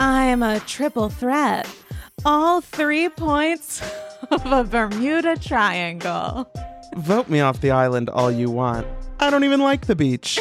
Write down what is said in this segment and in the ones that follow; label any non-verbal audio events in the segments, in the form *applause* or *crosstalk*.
I'm a triple threat. All three points *laughs* of a Bermuda Triangle. Vote me off the island all you want. I don't even like the beach.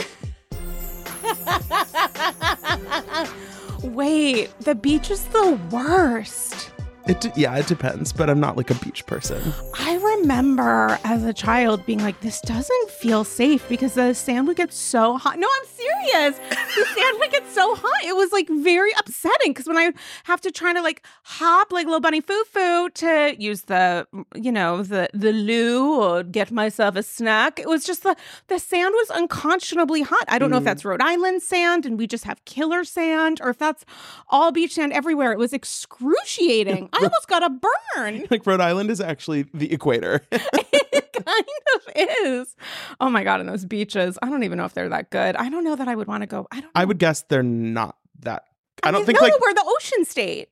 *laughs* Wait, the beach is the worst. It yeah, it depends, but I'm not like a beach person. I remember as a child being like, this doesn't feel safe because the sand would get so hot. No, I'm serious. The *laughs* sand would get so hot. It was like very upsetting because when I have to try to like hop like little bunny foo foo to use the, you know, the the loo or get myself a snack, it was just the the sand was unconscionably hot. I don't know if mm. that's Rhode Island sand and we just have killer sand or if that's all beach sand everywhere. It was excruciating. *laughs* I almost got a burn. Like Rhode Island is actually the equator. *laughs* *laughs* kind of is. Oh my god, and those beaches. I don't even know if they're that good. I don't know that I would want to go. I don't. Know. I would guess they're not that. I, don't mean, think no, like we're the ocean state.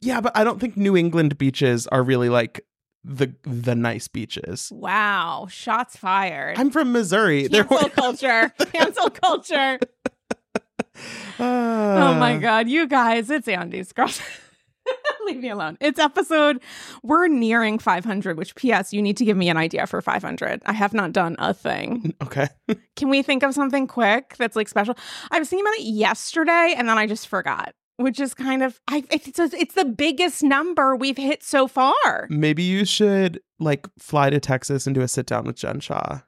yeah, but I don't think New England beaches are really like the the nice beaches. Wow, shots fired. I'm from Missouri. *laughs* They're- Cancel culture. *laughs* Cancel culture. Ah. Oh my god, you guys, it's Andy's girls. *laughs* Leave me alone. It's episode. We're nearing 500. Which, P.S. You need to give me an idea for 500. I have not done a thing. *laughs* Okay. *laughs* Can we think of something quick that's like special? I was thinking about it yesterday and then I just forgot, which is kind of I it's a, it's the biggest number we've hit so far. Maybe you should like fly to Texas and do a sit down with Jen Shah.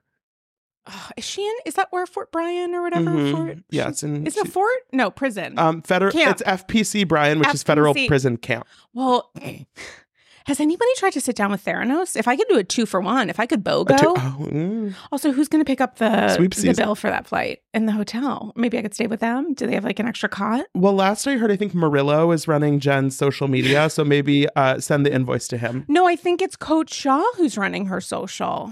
Ugh, is she in? Is that where Fort Bryan or whatever? Mhm. Fort? Yeah, it's in. Is it a fort? No, prison. um, federal. It's FPC, Bryan, which is federal prison camp. well, *clears throat* has anybody tried to sit down with Theranos? If I could do a two for one, if I could BOGO. Two- oh, mm. Also, who's going to pick up the the bill for that flight in the hotel? Maybe I could stay with them. Do they have like an extra cot? Well, last I heard, I think Murillo is running Jen's social media, so maybe uh, send the invoice to him. No, I think it's Coach Shah who's running her social.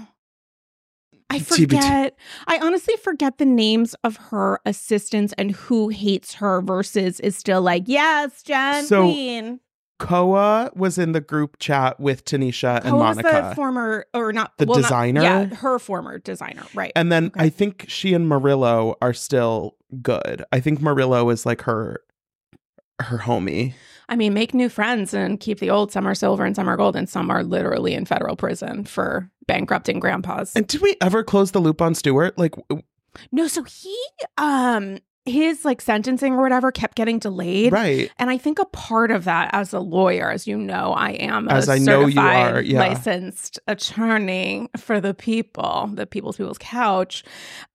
I TBT. forget. I honestly forget the names of her assistants and who hates her versus is still like, yes, Jen So, Queen. Koa was in the group chat with Tanisha and Who was Monica. the former, or not The well, not- designer? yeah, her former designer, right? and then Okay. I think she and Murillo are still good. I think Murillo is like her her homie. I mean, make new friends and keep the old. Some are silver and some are gold, and some are literally in federal prison for bankrupting grandpas. And did we ever close the loop on Stuart? Like w- no, so he, um, his like sentencing or whatever kept getting delayed. right. And I think a part of that, as a lawyer, as you know, I am a As I know you are, yeah. licensed attorney for the people, the people's people's couch.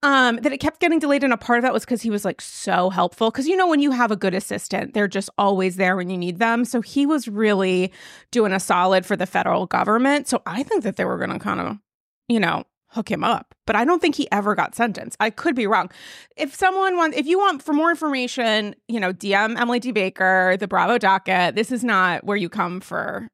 Um, that it kept getting delayed, and a part of that was because he was like so helpful. Because you know, when you have a good assistant, they're just always there when you need them. So he was really doing a solid for the federal government. So I think that they were going to kind of, you know. Hook him up, but I don't think he ever got sentenced. I could be wrong. If someone wants, if you want for more information, you know, DM Emily D. Baker, the Bravo docket. This is not where you come for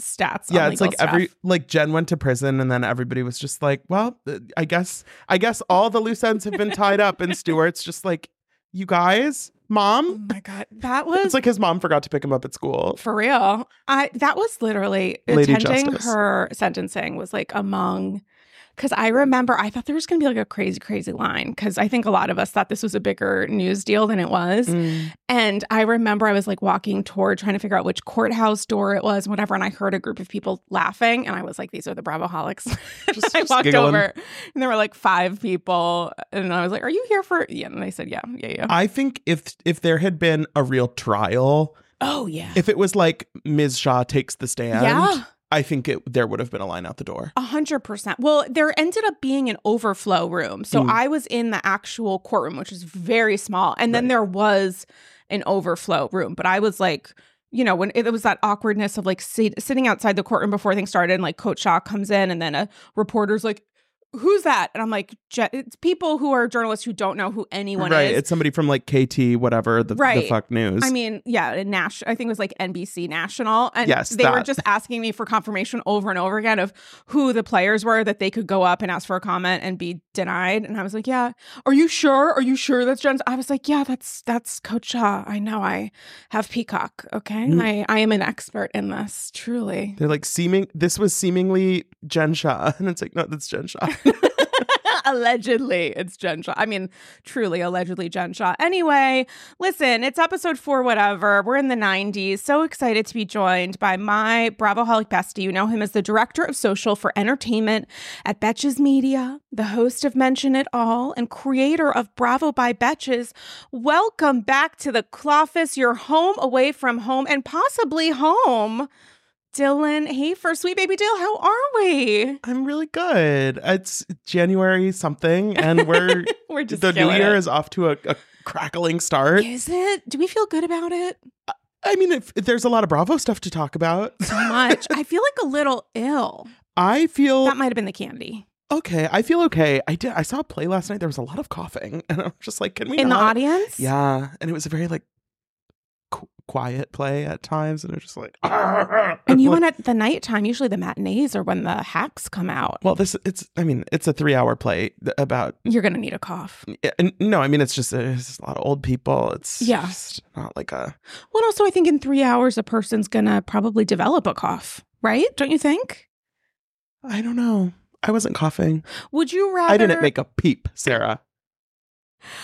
stats. Yeah, on it's like every like Jen went to prison and then everybody was just like, well, I guess I guess all the loose ends have been tied up and Stuart's just like, you guys, mom." Oh my god, that was It's like his mom forgot to pick him up at school. for real. I that was literally Lady attending Justice. her sentencing was like among because I remember I thought there was going to be like a crazy, crazy line because I think a lot of us thought this was a bigger news deal than it was. Mm. And I remember I was like walking toward trying to figure out which courthouse door it was, whatever. And I heard a group of people laughing, and I was like, "These are the Bravoholics." *laughs* Just- I just walked giggling. over, and there were like five people, and I was like, "Are you here for?" Yeah, and they said, "Yeah, yeah, yeah." I think if if there had been a real trial, oh yeah, if it was like Ms. Shah takes the stand, yeah. I think it there would have been a line out the door. A hundred percent. Well, there ended up being an overflow room. So Mm. I was in the actual courtroom, which is very small. And then Right. there was an overflow room. But I was like, you know, when it was that awkwardness of like sit, sitting outside the courtroom before things started, and like Coach Shah comes in, and then a reporter's like, Who's that? And I'm like, "Je- It's people who are journalists who don't know who anyone right. is. Right. It's somebody from like KT, whatever, the, the Right. fuck news. I mean, yeah, Nash. I think it was like NBC National, and Yes, they were just asking me for confirmation over and over again of who the players were that they could go up and ask for a comment and be denied. And I was like, "Yeah, are you sure? Are you sure that's Jen's?" I was like, "Yeah, that's that's Coach Shah. I know. I have Peacock. Okay, Mm. I I am an expert in this. Truly, They're like seeming this was seemingly Jen Shah. *laughs* And it's like, no, that's Jen Shah. *laughs* allegedly, it's Jen Shah. I mean, truly, allegedly, Jen Shah. Anyway, listen, it's episode four, whatever. We're in the 90s. So excited to be joined by my Bravoholic bestie. You know him as the director of social for entertainment at Betches Media, the host of Mention It All, and creator of Bravo by Betches. Welcome back to the Cloffice, your home away from home and possibly home. Dylan hey, Hafer, sweet baby Dill, how are we? I'm really good. It's January something, and we're *laughs* We're just the new year it. is off to a, a crackling start. Is it? Do we feel good about it? I mean, if, if there's a lot of Bravo stuff to talk about. So much. I feel like a little ill. I feel That might have been the candy okay. I feel okay. I did. I saw a play last night. There was a lot of coughing, *laughs* and I'm just like, can we in the audience. Yeah, and it was a very like qu- quiet play at times, and was just like. *laughs* And you like, went at the nighttime. Usually the matinees are when the hacks come out. Well, this it's. I mean, it's a three-hour play about. You're gonna need a cough. and No, I mean it's just it's a lot of old people. It's Yeah. just not like a. Well, also I think in three hours a person's gonna probably develop a cough, right? Don't you think? I don't know. I wasn't coughing. Would you rather? I didn't make a peep, Sarah.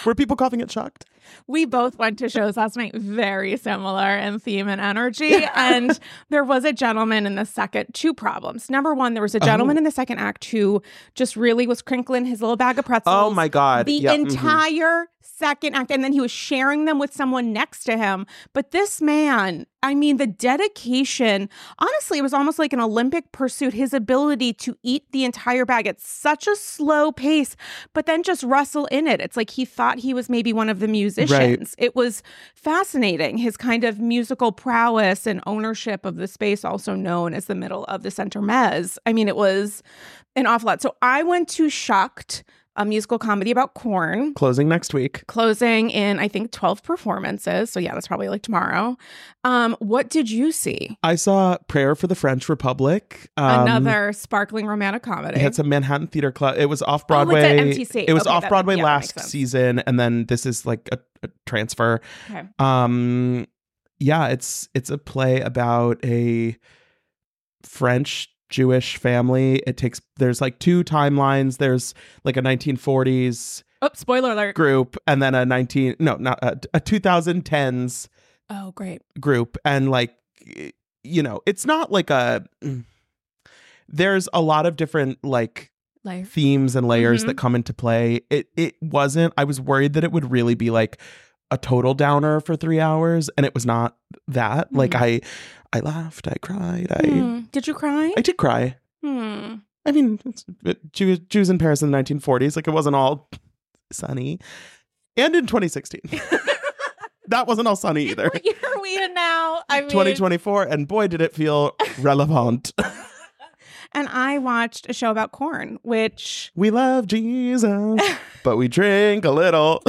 Were people coughing at Shucked? We both went to shows last night, very similar in theme and energy. *laughs* and there was a gentleman in the second, two problems. Number one, there was a gentleman Oh. in the second act who just really was crinkling his little bag of pretzels. Oh my god! The Yeah, mhm. entire second act. And then he was sharing them with someone next to him. But this man, I mean, the dedication, honestly, it was almost like an Olympic pursuit. His ability to eat the entire bag at such a slow pace, but then just rustle in it. It's like he thought he was maybe one of the musicians. It was fascinating. His kind of musical prowess and ownership of the space, also known as the middle of the center mez. I mean, it was an awful lot. So I went to Shucked, a musical comedy about corn Closing next week. closing in I think 12 performances. So yeah, that's probably like tomorrow. Um what did you see? I saw Prayer for the French Republic. Um, Another sparkling romantic comedy. It's a Manhattan Theater Club. It was off Oh, Broadway. MTC. It was Okay, off Broadway yeah, last season, and then this is like a, a transfer. Okay. Um, yeah, it's it's a play about a French Jewish family. It takes there's like two timelines. There's like a 1940s Oh, spoiler alert. group, and then a 19 no not a, a 2010s Oh, great. group and like you know it's not like a *clears throat* there's a lot of different like Layer. themes and layers Mhm. that come into play it it wasn't i was worried that it would really be like a total downer for three hours and it was not that like Mhm. i i laughed i cried i Hmm. Did you cry? i did cry Hmm. i mean it's, it, jews, jews in paris in the 1940s like it wasn't all sunny and in 2016 *laughs* that wasn't all sunny either What year are we in now? I mean, 2024 and boy did it feel *laughs* relevant and I watched a show about corn, which we love jesus *laughs* but we drink a little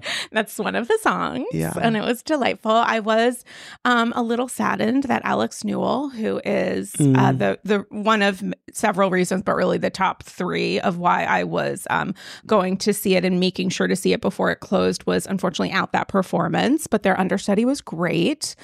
*laughs* That's one of the songs. Yeah. And it was delightful. I was um, a little saddened that Alex Newell, who is uh, Mm. the the one of several reasons, but really the top three of why I was um, going to see it and making sure to see it before it closed, was unfortunately out that performance. But their understudy was great.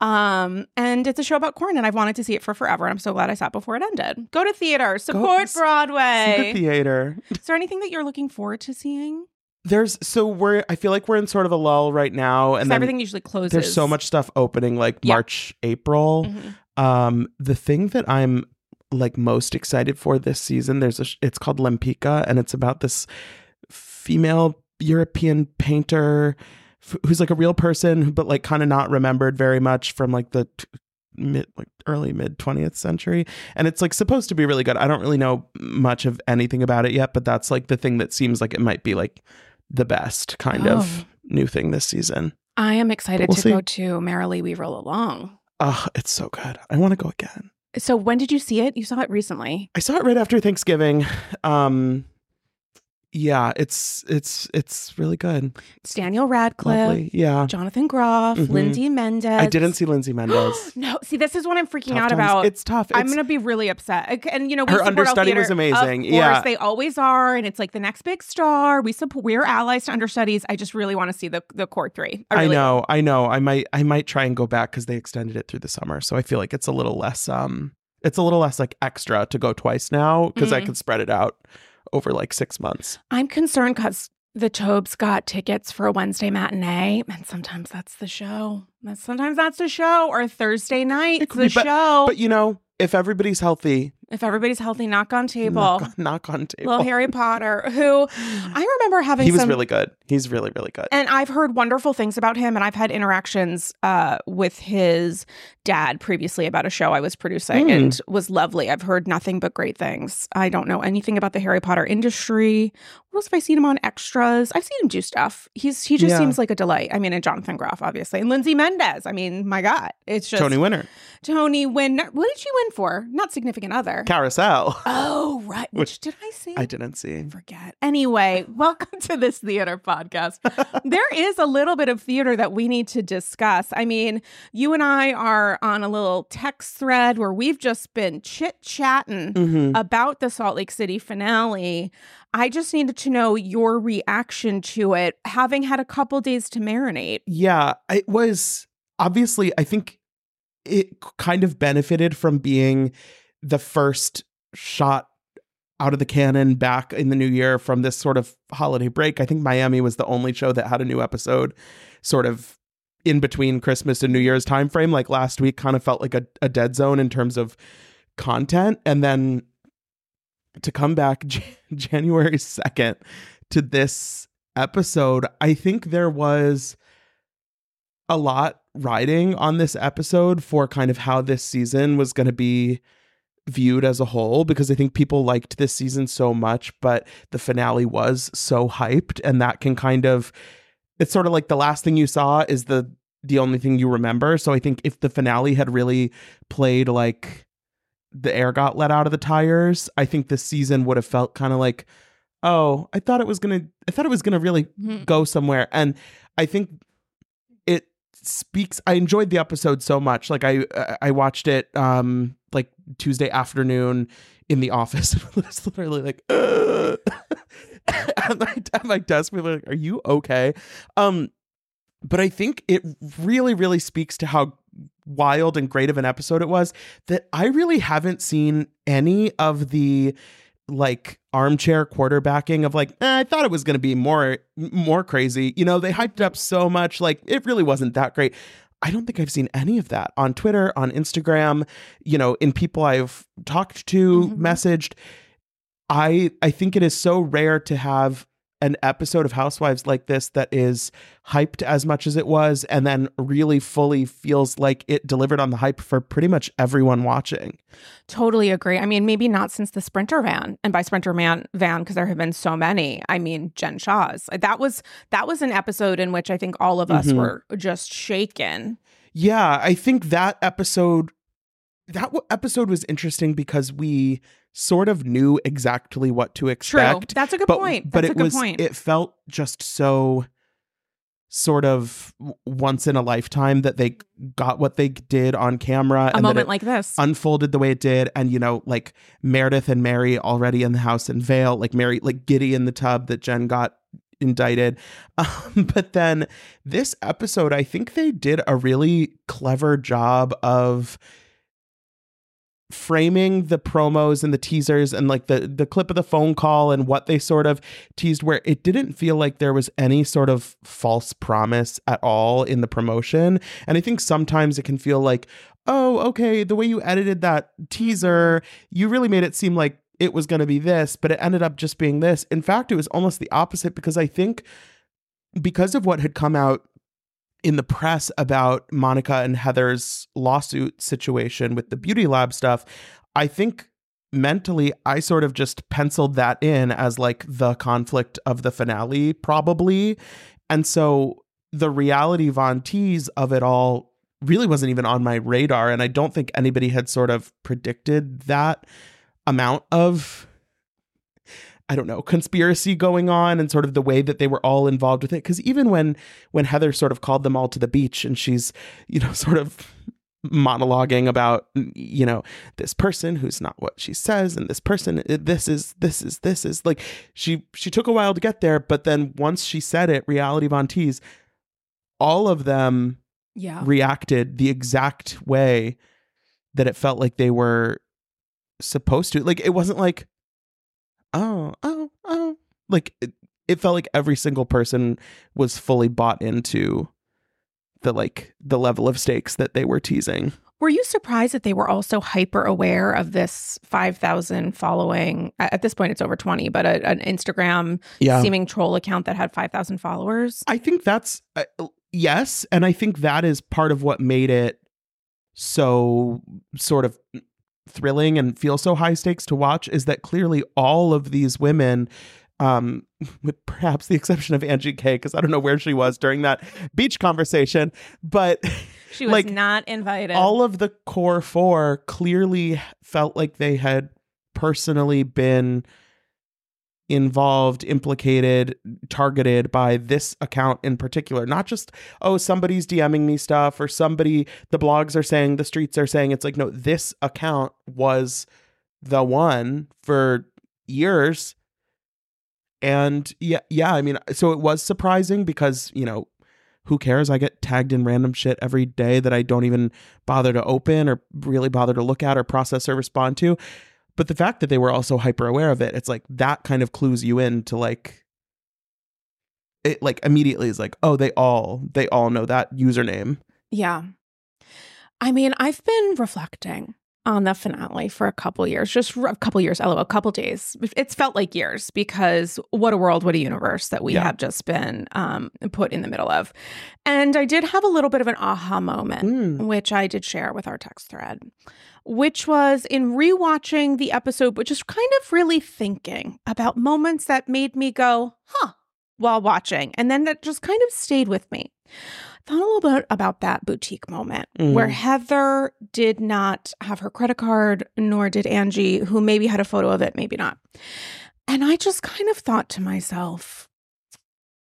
Um, and it's a show about corn, and I've wanted to see it for forever. And I'm so glad I saw it before it ended. Go to theater, support s- Broadway. See the theater Is there anything that you're looking forward to seeing? There's so we're i feel like we're in sort of a lull right now and then everything usually closes. there's so much stuff opening like Yeah. march april Mhm. um the thing that i'm like most excited for this season there's a sh- it's called lempicka and it's about this female european painter f- who's like a real person but like kind of not remembered very much from like the t- mid like early mid 20th century and it's like supposed to be really good i don't really know much of anything about it yet but that's like the thing that seems like it might be like the best kind Oh. of new thing this season I am excited We'll to see. go to Merrily We Roll Along. oh it's so good i want to go again So when did you see it? You saw it recently. I saw it right after Thanksgiving. Um yeah, it's it's it's really good. It's Daniel Radcliffe, Lovely. Yeah. Jonathan Groff, Mhm. Lindsay Mendez. I didn't see Lindsay Mendez. *gasps* no, see, this is what I'm freaking Tough out times. about. It's tough. I'm gonna be really upset. And you know, we Her understudy was amazing. Of course, Yeah. they always are, and it's like the next big star. We support. We're allies to understudies. I just really want to see the the core three. I, really know, I know. I might I might try and go back because they extended it through the summer. So I feel like it's a little less um it's a little less like extra to go twice now because I Mhm. could spread it out over like six months. I'm concerned because the Tobes got tickets for a Wednesday matinee, and sometimes that's the show. Sometimes that's the show, or Thursday night, the be, but- show. But you know, if everybody's healthy, if everybody's healthy, knock on table. knock on, knock on table. Little Harry Potter, who I remember having he was some really good. He's really, really good. and I've heard wonderful things about him, and I've had interactions uh, with his dad previously about a show I was producing, Mm. and was lovely. I've heard nothing but great things. I don't know anything about the Harry Potter industry. What else have I seen him on extras? I've seen him do stuff. He's he just Yeah. seems like a delight. I mean, and Jonathan Groff, obviously, and Lindsay Mendez. I mean, my God, it's just Tony Winner, Tony Winner. What did she win for? Not significant other. Carousel. Oh, right. Which- Which did I see? I didn't see. forget. Anyway, *laughs* welcome to this theater podcast. *laughs* there is a little bit of theater that we need to discuss. I mean, you and I are on a little text thread where we've just been chit chatting hmm about the Salt Lake City finale. I just needed to know your reaction to it, having had a couple days to marinate. Yeah, it was obviously, I think it kind of benefited from being the first shot out of the cannon back in the new year from this sort of holiday break. I think Miami was the only show that had a new episode sort of in between Christmas and New Year's timeframe. Like last week kind of felt like a, a dead zone in terms of content. And then to come back *laughs* Jan- January 2nd to this episode, I think there was a lot riding on this episode for kind of how this season was going to be viewed as a whole because I think people liked this season so much, but the finale was so hyped and that can kind of it's sort of like the last thing you saw is the the only thing you remember. So I think if the finale had really played like the air got let out of the tires, I think this season would have felt kind of like, oh, I thought it was gonna I thought it was gonna really go somewhere. And I think it speaks I enjoyed the episode so much. Like I I watched it um like Tuesday afternoon in the office. *laughs* it was literally like *laughs* at, my, at my desk. People were like, Are you okay? Um but I think it really, really speaks to how wild and great of an episode it was that I really haven't seen any of the like armchair quarterbacking of like eh, I thought it was going to be more more crazy. You know, they hyped it up so much like it really wasn't that great. I don't think I've seen any of that on Twitter, on Instagram, you know, in people I've talked to, Mhm. messaged. I I think it is so rare to have an episode of Housewives like this that is hyped as much as it was and then really fully feels like it delivered on the hype for pretty much everyone watching. Totally agree. I mean, maybe not since the Sprinter van, and by Sprinter man van because there have been so many. I mean, Jen Shah's. That was that was an episode in which I think all of us Mhm. were just shaken. Yeah, I think that episode that w- episode was interesting because we sort of knew exactly what to True. expect. That's a good but point. but it a good was point. it felt just so sort of once in a lifetime that they got what they did on camera a moment it like this. unfolded the way it did and you know like Meredith and Mary already in the house in Vail like Mary like giddy in the tub that Jen got indicted *laughs* um, but then this episode I think they did a really clever job of framing the promos and the teasers and like the the clip of the phone call and what they sort of teased where it didn't feel like there was any sort of false promise at all in the promotion. And i think sometimes it can feel like oh okay the way you edited that teaser you really made it seem like it was going to be this but it ended up just being this. In fact it was almost the opposite because i think because of what had come out in the press about Monica and Heather's lawsuit situation with the beauty lab stuff, I think mentally I sort of just penciled that in as like the conflict of the finale, probably. And so the reality Von Tease of it all really wasn't even on my radar. And I don't think anybody had sort of predicted that amount of I don't know, conspiracy going on and sort of the way that they were all involved with it. Cause even when when Heather sort of called them all to the beach and she's, you know, *laughs* sort of monologuing about, you know, this person who's not what she says and this person uh, this is this is this is like she she took a while to get there, but then once she said it, reality Von Tease, all of them yeah. reacted the exact way that it felt like they were supposed to. Like it wasn't like oh, oh, oh. Like it, it felt like every single person was fully bought into the like the level of stakes that they were teasing. Were you surprised that they were also hyper aware of this 5,000 following? At this point, it's over 20, but a, an Instagram Yeah. seeming troll account that had 5,000 followers? I think that's uh, yes, and I think that is part of what made it so sort of thrilling and feel so high stakes to watch is that clearly all of these women um *laughs* with perhaps the exception of Angie K because I don't know where she was during that beach conversation but *laughs* She was Like, not invited. all of the core 4 clearly felt like they had personally been involved, implicated, targeted by this account in particular. Not just, oh, somebody's DMing me stuff or somebody, the blogs are saying, the streets are saying. It's like, no, this account was the one for years. And yeah, yeah, I mean, so it was surprising because, you know, who cares? I get tagged in random shit every day that I don't even bother to open or really bother to look at or process or respond to. But the fact that they were also hyper aware of it, it's like that kind of clues you in to like it like immediately is like, oh, they all they all know that username. Yeah. I mean, I've been reflecting on the finale for a couple years, just a couple years, lol, a couple days. It's felt like years because what a world, what a universe that we Yeah. have just been um, put in the middle of. And I did have a little bit of an aha moment, Mm. which I did share with our text thread, which was in rewatching the episode, but just kind of really thinking about moments that made me go, huh, while watching. And then that just kind of stayed with me. Thought a little bit about that boutique moment Mhm. where Heather did not have her credit card, nor did Angie, who maybe had a photo of it, maybe not. And I just kind of thought to myself,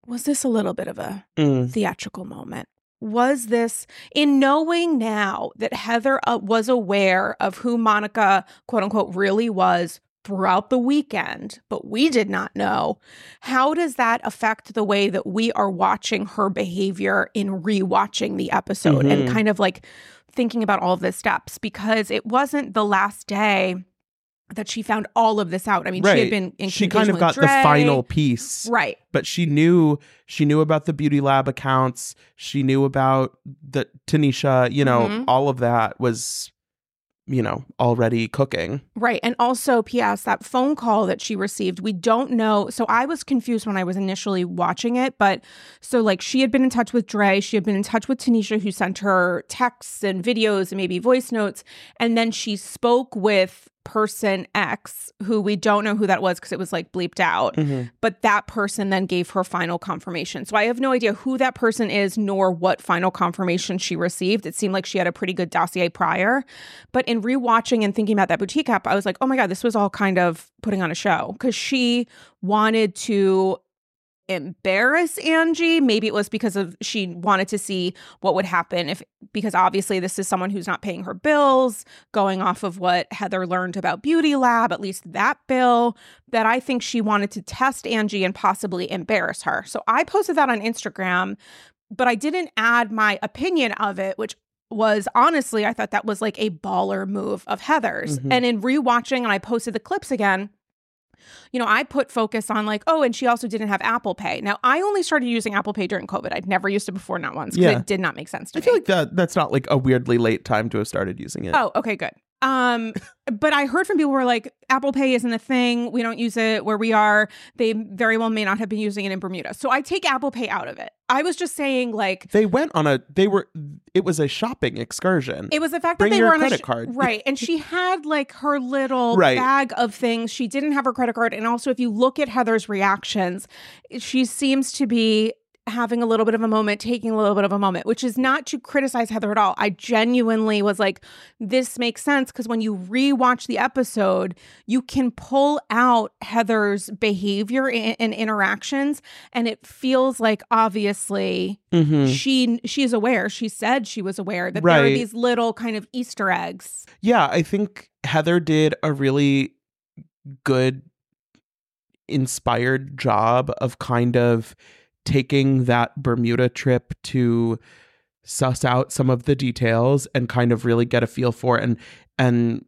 was this a little bit of a Mm. theatrical moment? Was this in knowing now that Heather uh, was aware of who Monica, quote unquote, really was throughout the weekend, but we did not know? How does that affect the way that we are watching her behavior in rewatching the episode and Mhm. kind of like thinking about all of the steps? Because it wasn't the last day that she found all of this out. I mean, she had been in she kind of got the final piece. right. But she knew she knew about the beauty lab accounts. She knew about the Tanisha, you know, Mhm. all of that was you know, already cooking. Right. And also, P.S., that phone call that she received, we don't know. So I was confused when I was initially watching it. But so, like, she had been in touch with Dre. She had been in touch with Tanisha, who sent her texts and videos and maybe voice notes. And then she spoke with person X, who we don't know who that was because it was like bleeped out. Mhm. But that person then gave her final confirmation. So I have no idea who that person is nor what final confirmation she received. It seemed like she had a pretty good dossier prior. But in rewatching and thinking about that boutique app, I was like, oh my God, this was all kind of putting on a show because she wanted to embarrass Angie. Maybe it was because of she wanted to see what would happen if because obviously this is someone who's not paying her bills, going off of what Heather learned about Beauty Lab, at least that bill, that I think she wanted to test Angie and possibly embarrass her. So I posted that on Instagram, but I didn't add my opinion of it, which was honestly, I thought that was like a baller move of Heather's. Mhm. And in rewatching, and I posted the clips again, you know, I put focus on like, oh, and she also didn't have Apple Pay. Now, I only started using Apple Pay during COVID. I'd never used it before, not once, because Yeah. it did not make sense to I me. I feel like that that's not like a weirdly late time to have started using it. Oh, okay, good. Um, but I heard from people who were like, Apple Pay isn't a thing. We don't use it where we are. They very well may not have been using it in Bermuda. So I take Apple Pay out of it. I was just saying, like, They went on a they were it was a shopping excursion. it was the fact Bring that they were on credit a sh- card. *laughs* right, and she had like her little Right. bag of things. She didn't have her credit card, and also if you look at Heather's reactions, she seems to be having a little bit of a moment, taking a little bit of a moment, which is not to criticize Heather at all. I genuinely was like, this makes sense because when you rewatch the episode, you can pull out Heather's behavior and, and interactions, and it feels like obviously Mhm. she she's aware. She said she was aware that there are these little kind of Easter eggs. Yeah, I think Heather did a really good inspired job of kind of taking that Bermuda trip to suss out some of the details and kind of really get a feel for and and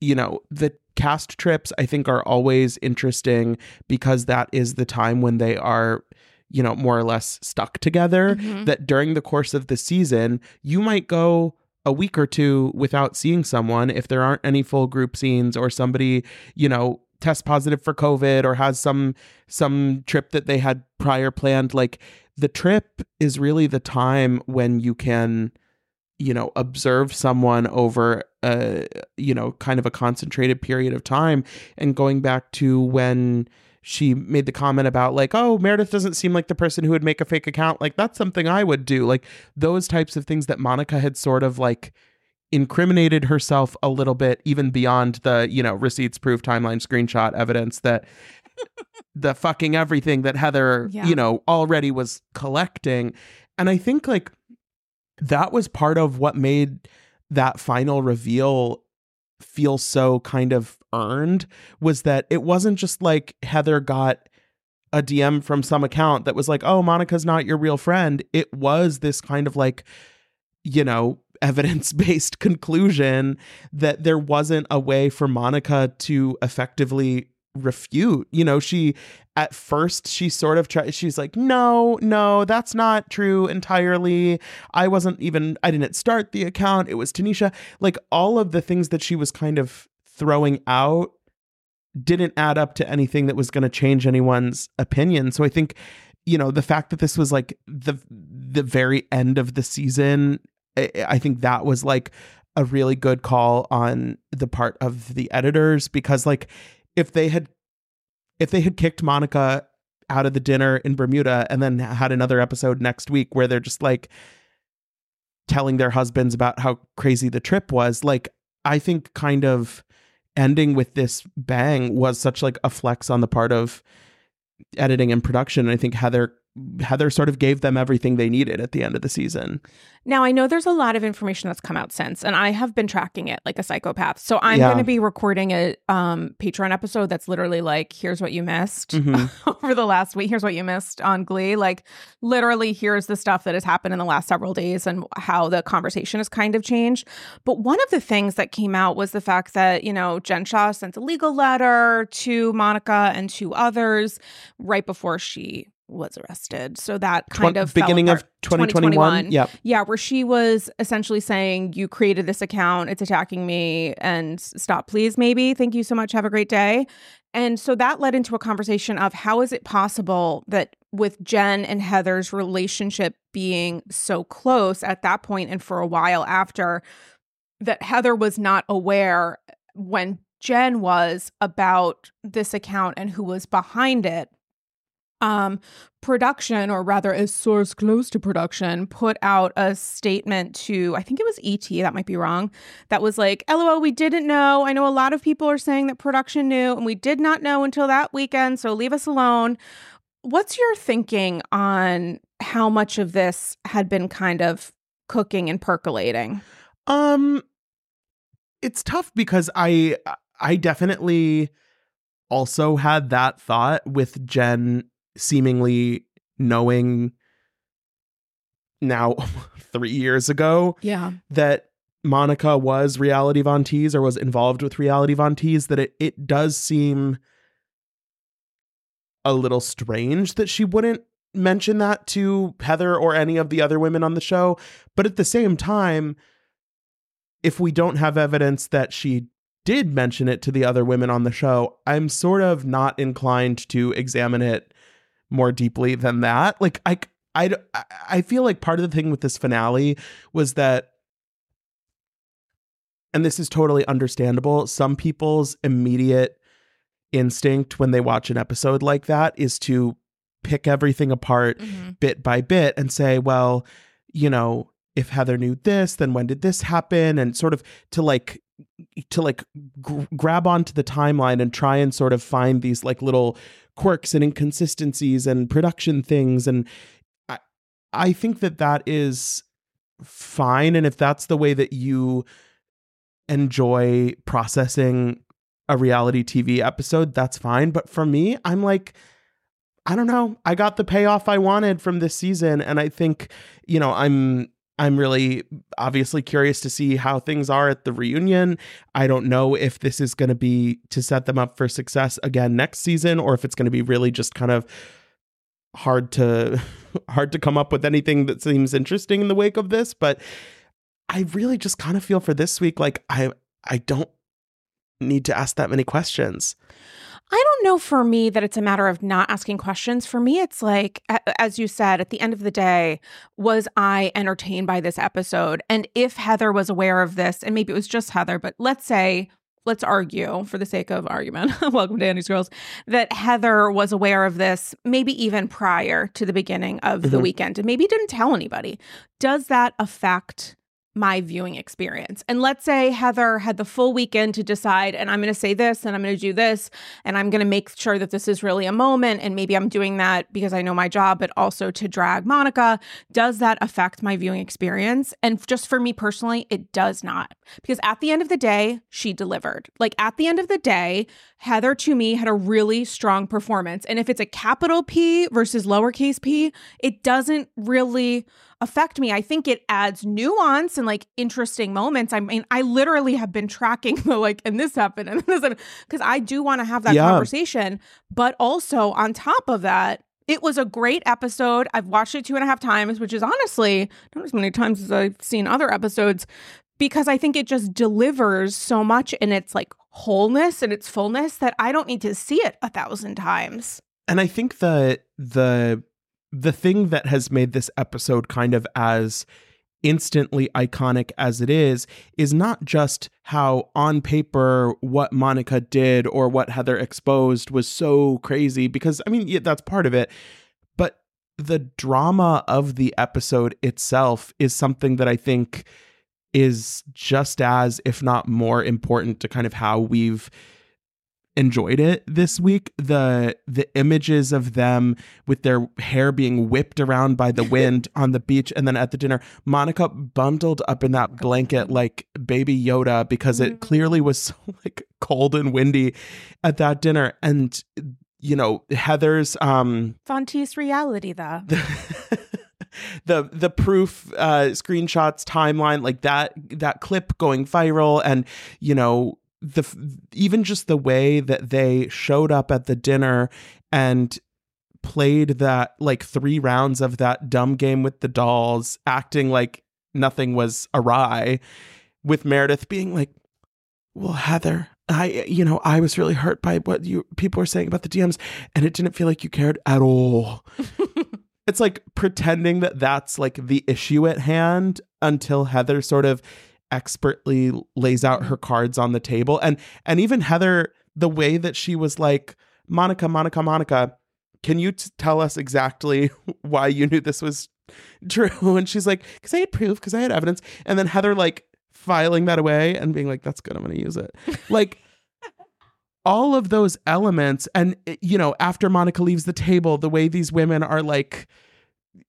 you know the cast trips I think are always interesting because that is the time when they are you know more or less stuck together Mhm. that during the course of the season you might go a week or two without seeing someone if there aren't any full group scenes or somebody you know tests positive for covid or has some some trip that they had prior planned like the trip is really the time when you can you know observe someone over a you know kind of a concentrated period of time. And going back to when she made the comment about like oh meredith doesn't seem like the person who would make a fake account like that's something i would do. Like those types of things that monica had sort of like incriminated herself a little bit even beyond the you know receipts proof timeline screenshot evidence that *laughs* the fucking everything that heather Yeah. you know already was collecting and i think like that was part of what made that final reveal feel so kind of earned was that it wasn't just like Heather got a DM from some account that was like, "Oh, Monica's not your real friend." It was this kind of like you know, evidence-based *laughs* conclusion that there wasn't a way for Monica to effectively refute. You know, she at first she sort of tried she's like, "No, no, that's not true entirely. I wasn't even I didn't start the account. It was Tanisha." Like all of the things that she was kind of throwing out didn't add up to anything that was going to change anyone's opinion. So I think you know the fact that this was like the the very end of the season I, think that was like a really good call on the part of the editors because like if they had if they had kicked Monica out of the dinner in Bermuda and then had another episode next week where they're just like telling their husbands about how crazy the trip was like I think kind of ending with this bang was such like a flex on the part of editing and production. And I think Heather Heather sort of gave them everything they needed at the end of the season. Now, I know there's a lot of information that's come out since, and I have been tracking it like a psychopath. So I'm Yeah. going to be recording a um, Patreon episode that's literally like, here's what you missed Mhm. *laughs* over the last week. Here's what you missed on Glee. Like, literally, here's the stuff that has happened in the last several days and how the conversation has kind of changed. But one of the things that came out was the fact that, you know, Jen Shah sent a legal letter to Monica and two others right before she was arrested. So that kind Twen- of beginning of 2021. Yep. Yeah, where she was essentially saying, You created this account, it's attacking me, and stop, please, maybe. Thank you so much. Have a great day. And so that led into a conversation of how is it possible that with Jen and Heather's relationship being so close at that point and for a while after, that Heather was not aware when Jen was about this account and who was behind it um production or rather a source close to production put out a statement to i think it was et that might be wrong that was like lol we didn't know. I know a lot of people are saying that production knew and we did not know until that weekend so leave us alone. What's your thinking on how much of this had been kind of cooking and percolating? Um it's tough because I I definitely also had that thought with Jen seemingly knowing now *laughs* 3 years ago yeah that Monica was Reality Von Tease or was involved with Reality Von Tease that it it does seem a little strange that she wouldn't mention that to Heather or any of the other women on the show. But at the same time, if we don't have evidence that she did mention it to the other women on the show, I'm sort of not inclined to examine it more deeply than that. Like I I I feel like part of the thing with this finale was that and this is totally understandable, some people's immediate instinct when they watch an episode like that is to pick everything apart mm-hmm. bit by bit and say, well, you know, if Heather knew this, then when did this happen? And sort of to like to like gr- grab onto the timeline and try and sort of find these like little quirks and inconsistencies and production things and I I think that that is fine and if that's the way that you enjoy processing a reality TV episode, that's fine, but for me, I'm like I don't know. I got the payoff I wanted from this season and I think, you know, I'm I'm really obviously curious to see how things are at the reunion. I don't know if this is going to be to set them up for success again next season or if it's going to be really just kind of hard to *laughs* hard to come up with anything that seems interesting in the wake of this, but I really just kind of feel for this week like I I don't need to ask that many questions. I don't know for me that it's a matter of not asking questions. For me, it's like, as you said, at the end of the day, was I entertained by this episode? And if Heather was aware of this, and maybe it was just Heather, but let's say, let's argue for the sake of argument, *laughs* welcome to Andy's Girls, that Heather was aware of this maybe even prior to the beginning of mm-hmm. the weekend and maybe didn't tell anybody. Does that affect my viewing experience. And let's say Heather had the full weekend to decide, and I'm going to say this, and I'm going to do this, and I'm going to make sure that this is really a moment. And maybe I'm doing that because I know my job, but also to drag Monica. Does that affect my viewing experience? And just for me personally, it does not. Because at the end of the day, she delivered. Like at the end of the day, Heather to me had a really strong performance. And if it's a capital P versus lowercase p, it doesn't really affect me. I think it adds nuance and like interesting moments. I mean, I literally have been tracking *laughs* the like, and this happened and *laughs* this and because I do want to have that yeah. conversation. But also on top of that, it was a great episode. I've watched it two and a half times, which is honestly not as many times as I've seen other episodes, because I think it just delivers so much in its like wholeness and its fullness that I don't need to see it a thousand times. And I think that the the thing that has made this episode kind of as instantly iconic as it is is not just how on paper what Monica did or what Heather exposed was so crazy because I mean yeah, that's part of it but the drama of the episode itself is something that I think is just as if not more important to kind of how we've enjoyed it this week. The the images of them with their hair being whipped around by the *laughs* wind on the beach and then at the dinner, Monica bundled up in that blanket like baby Yoda because it mm-hmm. clearly was *laughs* so like cold and windy at that dinner. And you know, Heather's um Fonte's reality though. *laughs* the the proof uh screenshots timeline like that that clip going viral and you know the even just the way that they showed up at the dinner and played that like three rounds of that dumb game with the dolls acting like nothing was awry with Meredith being like well Heather I you know I was really hurt by what you people were saying about the DMs and it didn't feel like you cared at all. *laughs* It's like pretending that that's like the issue at hand until Heather sort of expertly lays out her cards on the table. And and even Heather the way that she was like Monica Monica Monica can you t- tell us exactly *laughs* why you knew this was true? And she's like cuz I had proof cuz I had evidence and then Heather like filing that away and being like that's good I'm going to use it. *laughs* Like all of those elements and you know after Monica leaves the table the way these women are like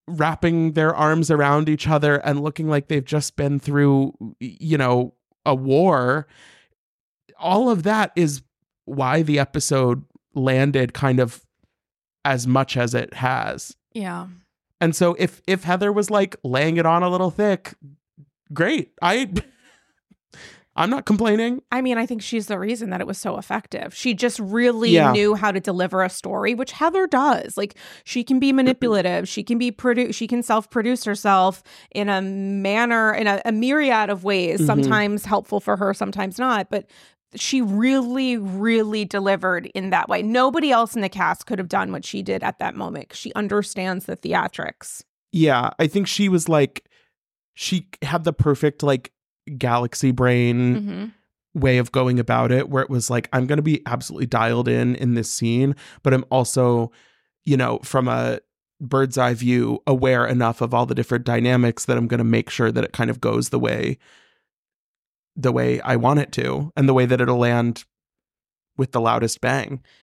wrapping their arms around each other and looking like they've just been through, you know, a war. All of that is why the episode landed kind of as much as it has. Yeah. And so if if Heather was like laying it on a little thick, great. I I'm not complaining. I mean, I think she's the reason that it was so effective. She just really yeah. knew how to deliver a story, which Heather does. Like she can be manipulative, she can be produce, she can self-produce herself in a manner in a, a myriad of ways, mm-hmm. sometimes helpful for her, sometimes not, but she really really delivered in that way. Nobody else in the cast could have done what she did at that moment. She understands the theatrics. Yeah, I think she was like she had the perfect like galaxy brain mm-hmm. way of going about it where it was like i'm going to be absolutely dialed in in this scene but i'm also you know from a bird's eye view aware enough of all the different dynamics that i'm going to make sure that it kind of goes the way the way i want it to and the way that it'll land with the loudest bang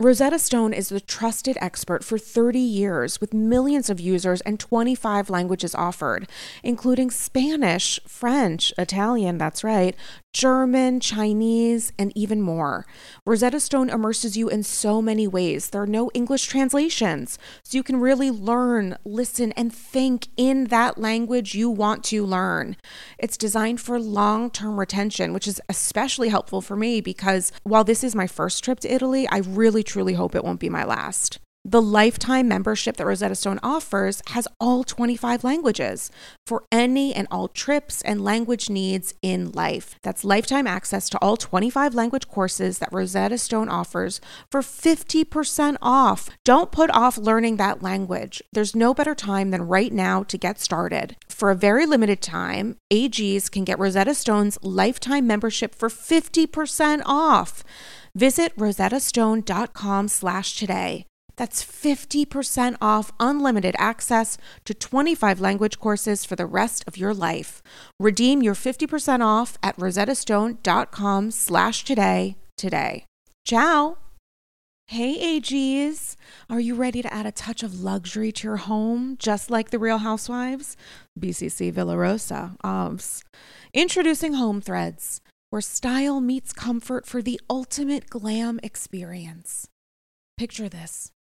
Rosetta Stone is the trusted expert for 30 years with millions of users and 25 languages offered, including Spanish, French, Italian, that's right, German, Chinese, and even more. Rosetta Stone immerses you in so many ways. There are no English translations, so you can really learn, listen, and think in that language you want to learn. It's designed for long term retention, which is especially helpful for me because while this is my first trip to Italy, I really truly hope it won't be my last. The lifetime membership that Rosetta Stone offers has all 25 languages for any and all trips and language needs in life. That's lifetime access to all 25 language courses that Rosetta Stone offers for 50% off. Don't put off learning that language. There's no better time than right now to get started. For a very limited time, AGs can get Rosetta Stone's lifetime membership for 50% off. Visit rosettastone.com slash today. That's 50% off unlimited access to 25 language courses for the rest of your life. Redeem your 50% off at rosettastone.com slash today today. Ciao! Hey AGs, are you ready to add a touch of luxury to your home, just like the Real Housewives? BCC Villarosa, OBS. Introducing Home Threads, where style meets comfort for the ultimate glam experience. Picture this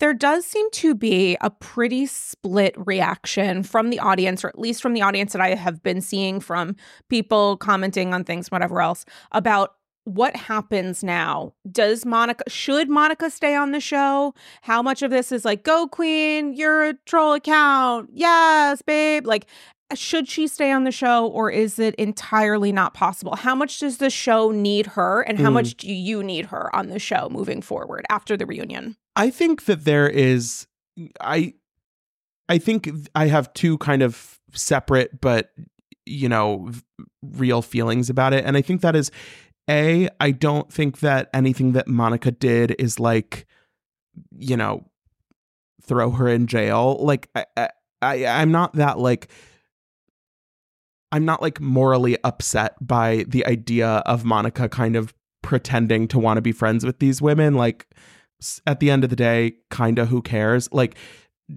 there does seem to be a pretty split reaction from the audience, or at least from the audience that I have been seeing from people commenting on things, whatever else, about what happens now. Does Monica, should Monica stay on the show? How much of this is like, go queen, you're a troll account. Yes, babe. Like, should she stay on the show or is it entirely not possible? How much does the show need her and how mm. much do you need her on the show moving forward after the reunion? I think that there is I I think I have two kind of separate but you know real feelings about it and I think that is a I don't think that anything that Monica did is like you know throw her in jail like I, I I'm not that like I'm not like morally upset by the idea of Monica kind of pretending to want to be friends with these women. Like at the end of the day, kind of who cares? Like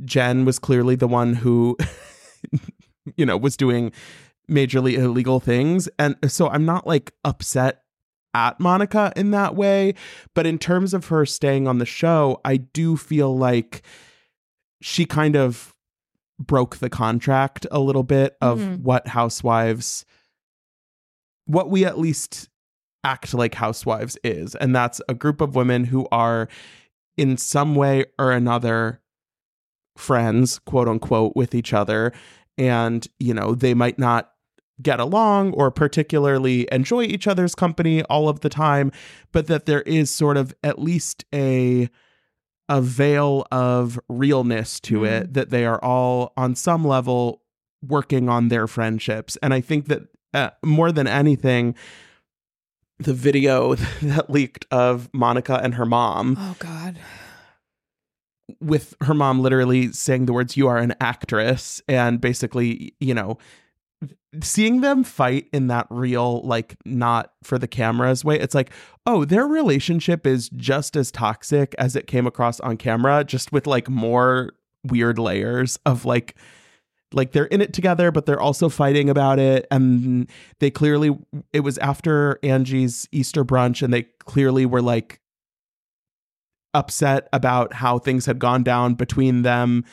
Jen was clearly the one who, *laughs* you know, was doing majorly illegal things. And so I'm not like upset at Monica in that way. But in terms of her staying on the show, I do feel like she kind of broke the contract a little bit of Mhm. what housewives what we at least act like housewives is and that's a group of women who are in some way or another friends quote unquote with each other. And you know they might not get along or particularly enjoy each other's company all of the time but that there is sort of at least a a veil of realness to it that they are all on some level working on their friendships. And i think that uh, more than anything the video *laughs* that leaked of monica and her mom Oh God. with her mom literally saying the words you are an actress and basically you know seeing them fight in that real like not for the cameras way it's like oh their relationship is just as toxic as it came across on camera just with like more weird layers of like like they're in it together but they're also fighting about it. And they clearly it was after Angie's Easter brunch and they clearly were like upset about how things had gone down between them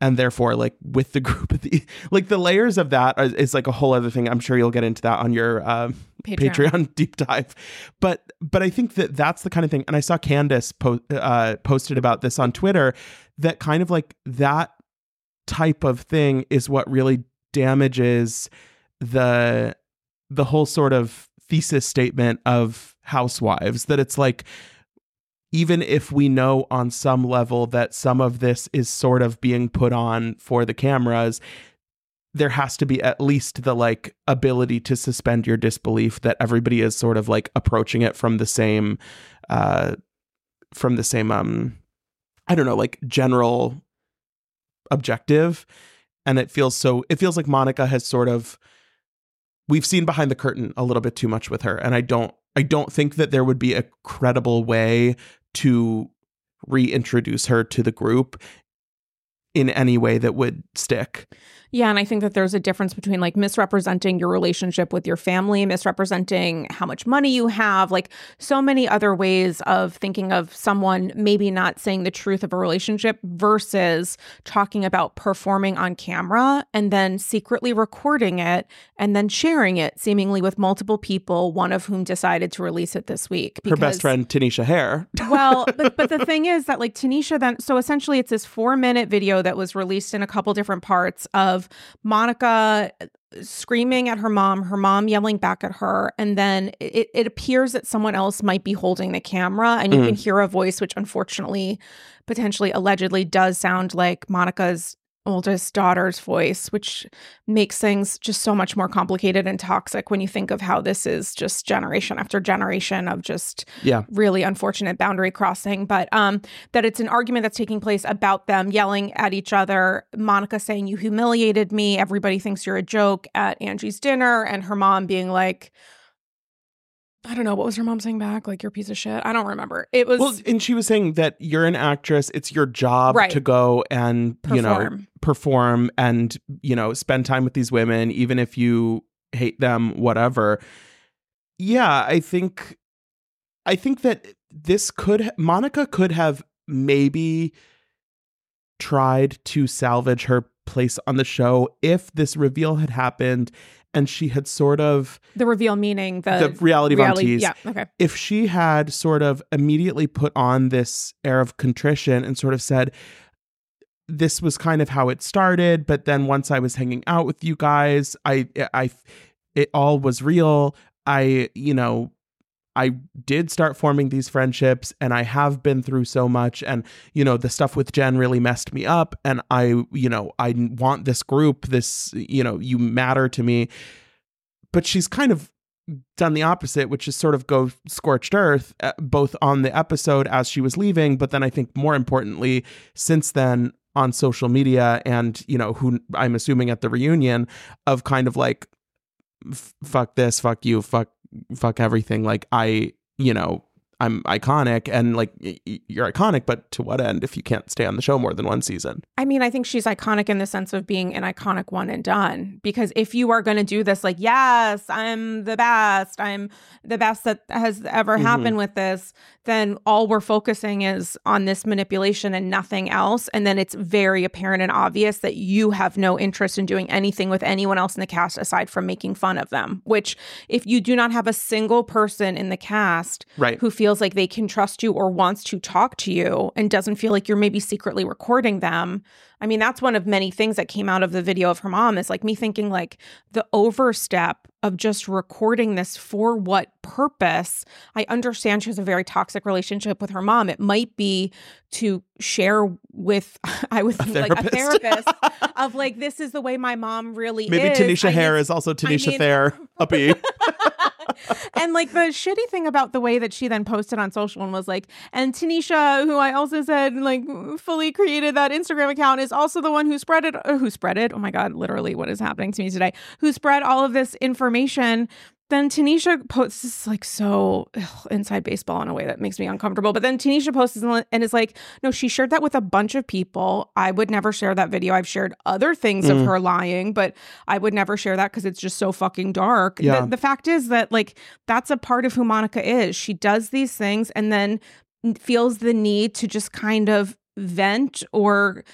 and therefore like with the *laughs* group of the like the layers of that is, is like a whole other thing. I'm sure you'll get into that on your um, Patreon. patreon *laughs* deep dive. But but i think that that's the kind of thing and i saw candace po- uh, posted about this on twitter that kind of like that type of thing is what really damages the the whole sort of thesis statement of housewives that it's like even if we know on some level that some of this is sort of being put on for the cameras there has to be at least the like ability to suspend your disbelief that everybody is sort of like approaching it from the same uh from the same um i don't know like general objective and it feels so it feels like monica has sort of we've seen behind the curtain a little bit too much with her and i don't i don't think that there would be a credible way to reintroduce her to the group in any way that would stick Yeah, and I think that there's a difference between like misrepresenting your relationship with your family, misrepresenting how much money you have, like so many other ways of thinking of someone maybe not saying the truth of a relationship versus talking about performing on camera and then secretly recording it and then sharing it seemingly with multiple people, one of whom decided to release it this week. her best friend tanisha Thayer *laughs* well, but, but the thing is that like Tanisha then so essentially it's this 4 minute video that was released in a couple different parts of Monica uh, screaming at her mom, her mom yelling back at her, and then it, it appears that someone else might be holding the camera and you Mm. can hear a voice which unfortunately potentially allegedly does sound like Monica's oldest daughter's voice, which makes things just so much more complicated and toxic when you think of how this is just generation after generation of just yeah. really unfortunate boundary crossing. But um that it's an argument that's taking place about them yelling at each other monica saying you humiliated me. Everybody thinks you're a joke at angie's dinner and her mom being like i don't know what was her mom saying back like you're a piece of shit i don't remember it was well and she was saying that you're an actress it's your job Right. to go and you know Perform. perform and you know spend time with these women even if you hate them whatever yeah i think i think that this could monica could have maybe tried to salvage her place on the show if this reveal had happened and she had sort of the reveal meaning the, the reality, reality of yeah okay. If she had sort of immediately put on this air of contrition and sort of said this was kind of how it started but then once i was hanging out with you guys i i it all was real. I you know I did start forming these friendships and I have been through so much and you know the stuff with Jen really messed me up and I you know I want this group this you know you matter to me. But she's kind of done the opposite which is sort of go scorched earth uh, both on the episode as she was leaving but then I think more importantly since then on social media and you know who I'm assuming at the reunion of kind of like fuck this, fuck you, fuck fuck everything. Like I, you know, I'm iconic and like you're iconic, but to what end if you can't stay on the show more than one season? I mean, I think she's iconic in the sense of being an iconic one and done. Because if you are going to do this, like, yes, I'm the best, I'm the best that has ever Mhm. happened with this, then all we're focusing is on this manipulation and nothing else. And then it's very apparent and obvious that you have no interest in doing anything with anyone else in the cast aside from making fun of them. Which, if you do not have a single person in the cast Right. who feels like they can trust you or wants to talk to you and doesn't feel like you're maybe secretly recording them. I mean, that's one of many things that came out of the video of her mom is like me thinking like the overstep of just recording this for what purpose? I understand she has a very toxic relationship with her mom. It might be to share with *laughs* I would think like a therapist. *laughs* of like this is the way my mom really Maybe is. Tanisha I Thayer miss- is also Tanisha mean- Thayer uppy. *laughs* and like the shitty thing about the way that she then posted on social and was like, and Tanisha, who I also said like fully created that Instagram account, is also the one who spread it. Who spread it? Oh my god, literally, what is happening to me today? Who spread all of this information? Then Tanisha posts this is like so ugh, inside baseball in a way that makes me uncomfortable. But then Tanisha posts and and is like, no, she shared that with a bunch of people. I would never share that video. I've shared other things Mm. of her lying, but I would never share that because it's just so fucking dark. Yeah. The, the fact is that like that's a part of who Monica is. She does these things and then feels the need to just kind of vent or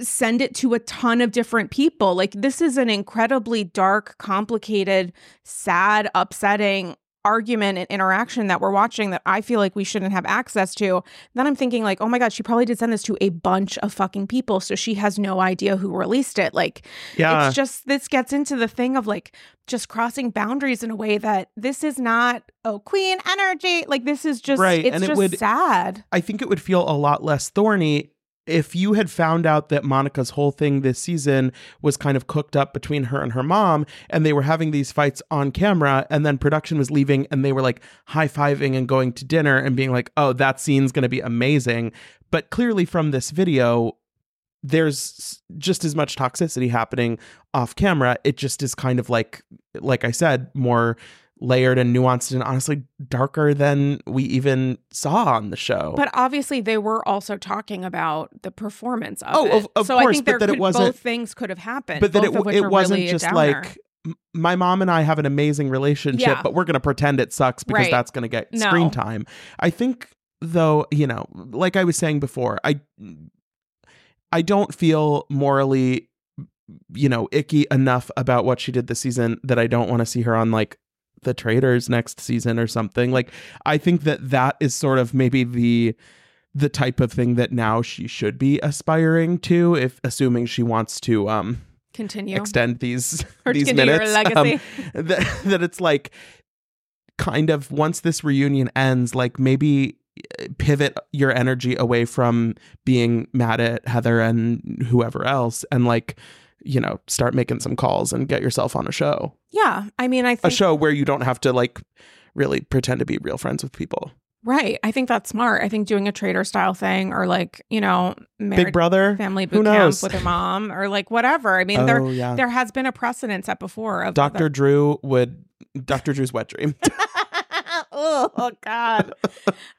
send it to a ton of different people. Like this is an incredibly dark, complicated, sad, upsetting argument and interaction that we're watching that I feel like we shouldn't have access to. Then I'm thinking like, oh my god, she probably did send this to a bunch of fucking people so she has no idea who released it. Like Yeah. it's just this gets into the thing of like just crossing boundaries in a way that this is not oh queen energy. Like this is just Right, it's and it just would- sad. I think it would feel a lot less thorny if you had found out that Monica's whole thing this season was kind of cooked up between her and her mom, and they were having these fights on camera, and then production was leaving, and they were like high fiving and going to dinner and being like, oh, that scene's going to be amazing. But clearly, from this video, there's just as much toxicity happening off camera. It just is kind of like, like I said, more layered and nuanced and honestly darker than we even saw on the show. But obviously, they were also talking about the performance of Oh, it. of- of so I course, think but that it wasn't- both things could have happened. but that it, it wasn't really just like my mom and I have an amazing relationship, Yeah. but we're going to pretend it sucks because Right. that's going to get No. screen time. I think though, you know, like I was saying before, I I don't feel morally you know, icky enough about what she did this season that I don't want to see her on like the Traitors next season or something. Like I think that that is sort of maybe the the type of thing that now she should be aspiring to if assuming she wants to um continue extend these or these continue minutes your legacy. um, *laughs* that, that it's like kind of once this reunion ends like maybe uh, pivot your energy away from being mad at Heather and whoever else and like you know start making some calls and get yourself on a show yeah, I mean, I think a show where you don't have to like really pretend to be real friends with people right. I think that's smart. I think doing a traitor style thing or like you know, big brother family boot camp with her mom or like whatever. I mean, there oh yeah there has been a precedent set before of Dr. Drew would Dr. Drew's wet dream *laughs* oh God!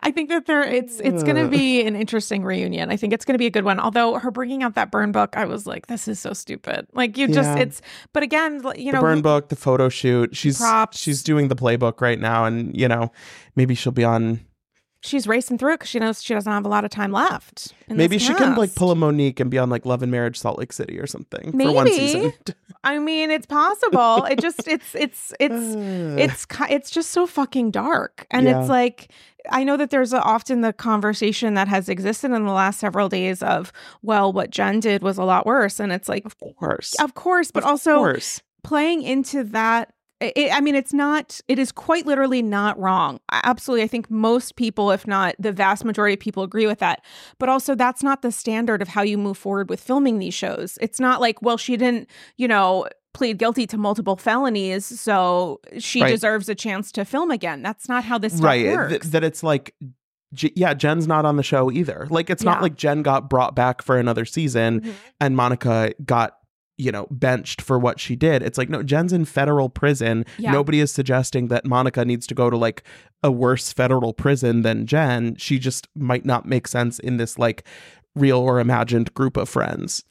I think that there it's it's going to be an interesting reunion. I think it's going to be a good one. Although her bringing out that burn book, I was like, this is so stupid. Like you just Yeah. it's. But again, you the know, burn book, the photo shoot. She's Props. she's doing the playbook right now, and you know, maybe she'll be on. She's racing through it because she knows she doesn't have a lot of time left. maybe she can like pull a Monique and be on like Love and Marriage Salt Lake City or something for one season. I mean, it's possible. it just *laughs* it's it's it's *sighs* it's it's just so fucking dark and Yeah. it's like i know that there's a, often the conversation that has existed in the last several days of well what jen did was a lot worse and it's like of course, of course but Of also course. playing into that it, I mean, it's not, it is quite literally not wrong. Absolutely. I think most people, if not the vast majority of people, agree with that. But also, that's not the standard of how you move forward with filming these shows. It's not like, well, she didn't, you know, plead guilty to multiple felonies, so she Right. deserves a chance to film again. That's not how this stuff right? th- that it's like. J- yeah, Jen's not on the show either. Like, it's not like Jen got brought back for another season Mhm. and Monica got you know, benched for what she did. It's like, no, Jen's in federal prison. Yeah. Nobody is suggesting that Monica needs to go to like a worse federal prison than Jen. She just might not make sense in this like real or imagined group of friends.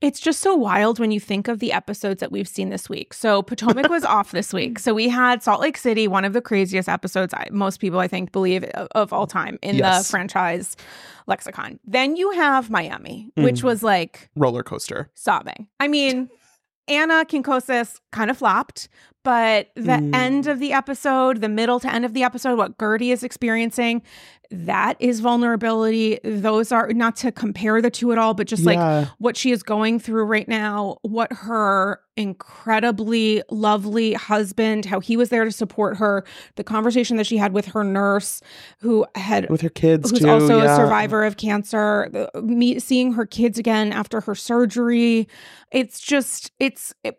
It's just so wild when you think of the episodes that we've seen this week. So Potomac was *laughs* off this week. So we had Salt Lake City, one of the craziest episodes I, most people I think believe of, of all time in Yes. the franchise lexicon. Then you have Miami, which Mm. was like Roller coaster. sobbing. I mean, Anna Quincoces kind of flopped, but the Mm. end of the episode, the middle to end of the episode, what Guerdy is experiencing, that is vulnerability. Those are not to compare the two at all, but just like what she is going through right now, what her incredibly lovely husband, how he was there to support her, the conversation that she had with her nurse who had with her kids who's too. also yeah. a survivor of cancer me seeing her kids again after her surgery it's just it's it,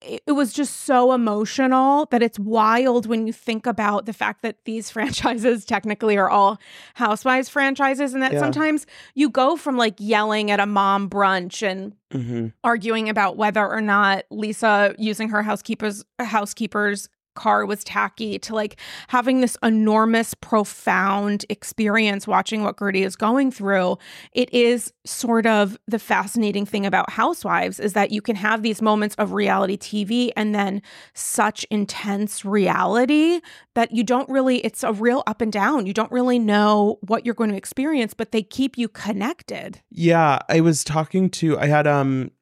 it was just so emotional that it's wild when you think about the fact that these *laughs* franchises technically are all housewives franchises and that Yeah. sometimes you go from like yelling at a mom brunch and Mhm. arguing about whether or not Lisa using her housekeeper's housekeeper's car was tacky to like having this enormous profound experience watching what Guerdy is going through it is sort of the fascinating thing about housewives is that you can have these moments of reality TV and then such intense reality that you don't really it's a real up and down. You don't really know what you're going to experience but they keep you connected. Yeah, I was talking to I had um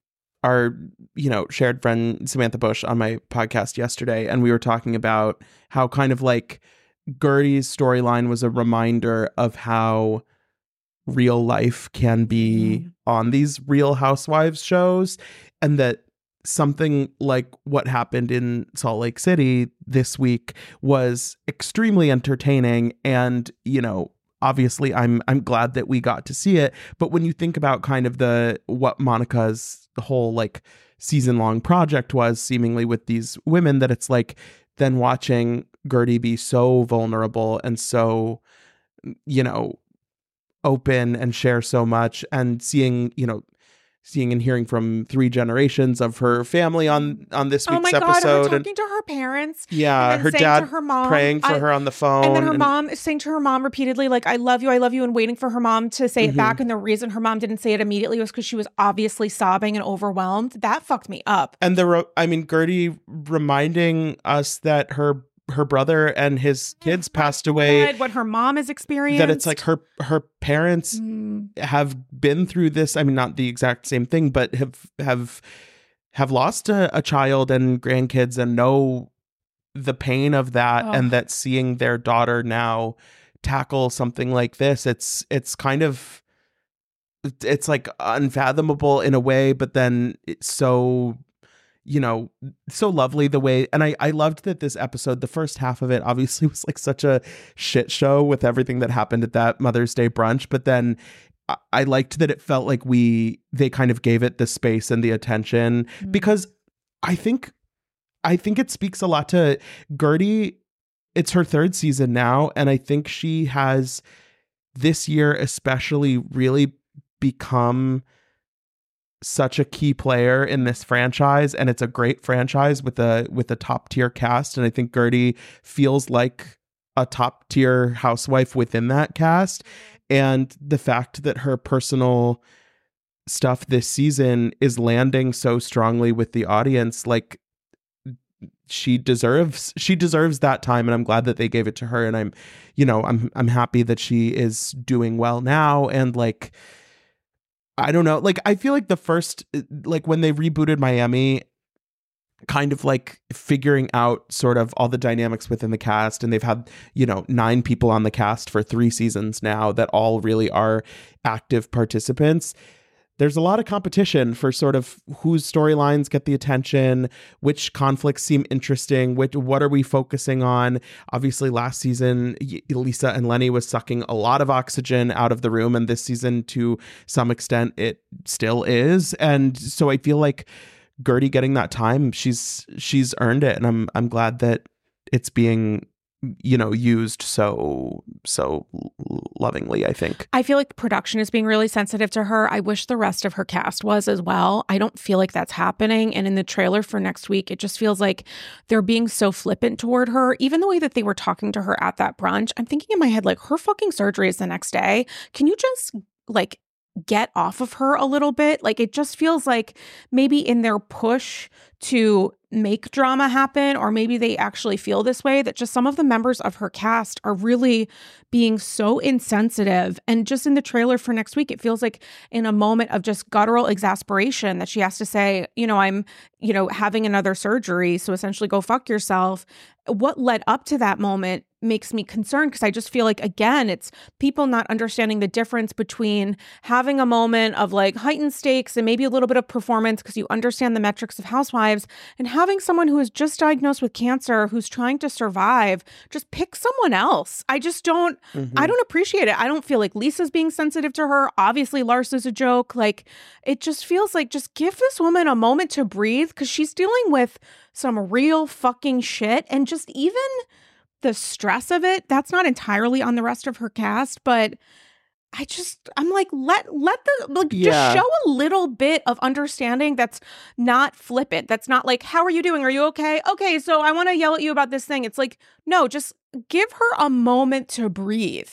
our you know shared friend Samantha Bush on my podcast yesterday and we were talking about how kind of like Guerdy's storyline was a reminder of how real life can be Mhm. on these real housewives shows and that something like what happened in Salt Lake City this week was extremely entertaining and you know obviously I'm I'm glad that we got to see it but when you think about kind of the what Monica's whole like season long project was seemingly with these women that it's like then watching Guerdy be so vulnerable and so you know open and share so much and seeing you know seeing and hearing from three generations of her family on on this oh week's my god her episode and talking to her parents yeah and her dad to her mom, praying for I- her on the phone And then her and- mom saying to her mom repeatedly, like, I love you, I love you, and waiting for her mom to say Mhm. it back. And the reason her mom didn't say it immediately was because she was obviously sobbing and overwhelmed. That fucked me up. and the ro- I mean Guerdy reminding us that her her brother and his kids passed away What her mom has experienced. that it's like her her parents Mm, have been through this i mean not the exact same thing but have have have lost a, a child and grandkids and know the pain of that Oh. and that seeing their daughter now tackle something like this it's it's kind of it's like unfathomable in a way but then it's so you know so lovely the way and i i loved that this episode the first half of it obviously *laughs* was like such a shit show with everything that happened at that mother's day brunch but then I- I liked that it felt like we they kind of gave it the space and the attention Mm. because I think I think it speaks a lot to Guerdy. It's her third season now, and I think she has this year especially really become such a key player in this franchise and it's a great franchise with a with a top tier cast and I think Guerdy feels like a top tier housewife within that cast. And the fact that her personal stuff this season is landing so strongly with the audience like she deserves she deserves that time and I'm glad that they gave it to her and I'm you know I'm I'm happy that she is doing well now and like I don't know like I feel like the first uh, like when they rebooted Miami kind of like figuring out sort of all the dynamics within the cast and they've had you know nine people on the cast for 3 seasons now that all really are active participants there's a lot of competition for sort of whose storylines get the attention, which conflicts seem interesting, which what are we focusing on? Obviously, last season Lisa and Lenny was sucking a lot of oxygen out of the room, and this season, to some extent, it still is. And so I feel like Guerdy getting that time, she's she's earned it, and I'm I'm glad that it's being you know used so so lovingly, I think. I feel like production is being really sensitive to her. I wish the rest of her cast was as well. I don't feel like that's happening. And in the trailer for next week, it just feels like they're being so flippant toward her. Even the way that they were talking to her at that brunch, I'm thinking in my head, like, her fucking surgery is the next day. Can you just like get off of her a little bit. Like it just feels like maybe in their push to make drama happen, or maybe they actually feel this way, that just some of the members of her cast are really being so insensitive. And just in the trailer for next week, it feels like in a moment of just guttural exasperation that she has to say, you know, I'm, you know, having another surgery. So essentially go fuck yourself. What led up to that moment makes me concerned because I just feel like, again, it's people not understanding the difference between having a moment of like heightened stakes and maybe a little bit of performance because you understand the metrics of housewives and having someone who is just diagnosed with cancer who's trying to survive, just pick someone else. I just don't, mm-hmm. I don't appreciate it. I don't feel like Lisa's being sensitive to her. Obviously, Lars is a joke. Like, it just feels like just give this woman a moment to breathe because she's dealing with some real fucking shit and just even the stress of it, that's not entirely on the rest of her cast, but I just I'm like let let the like yeah. just show a little bit of understanding that's not flippant. That's not like how are you doing? Are you okay? Okay, so I want to yell at you about this thing. It's like no, just give her a moment to breathe.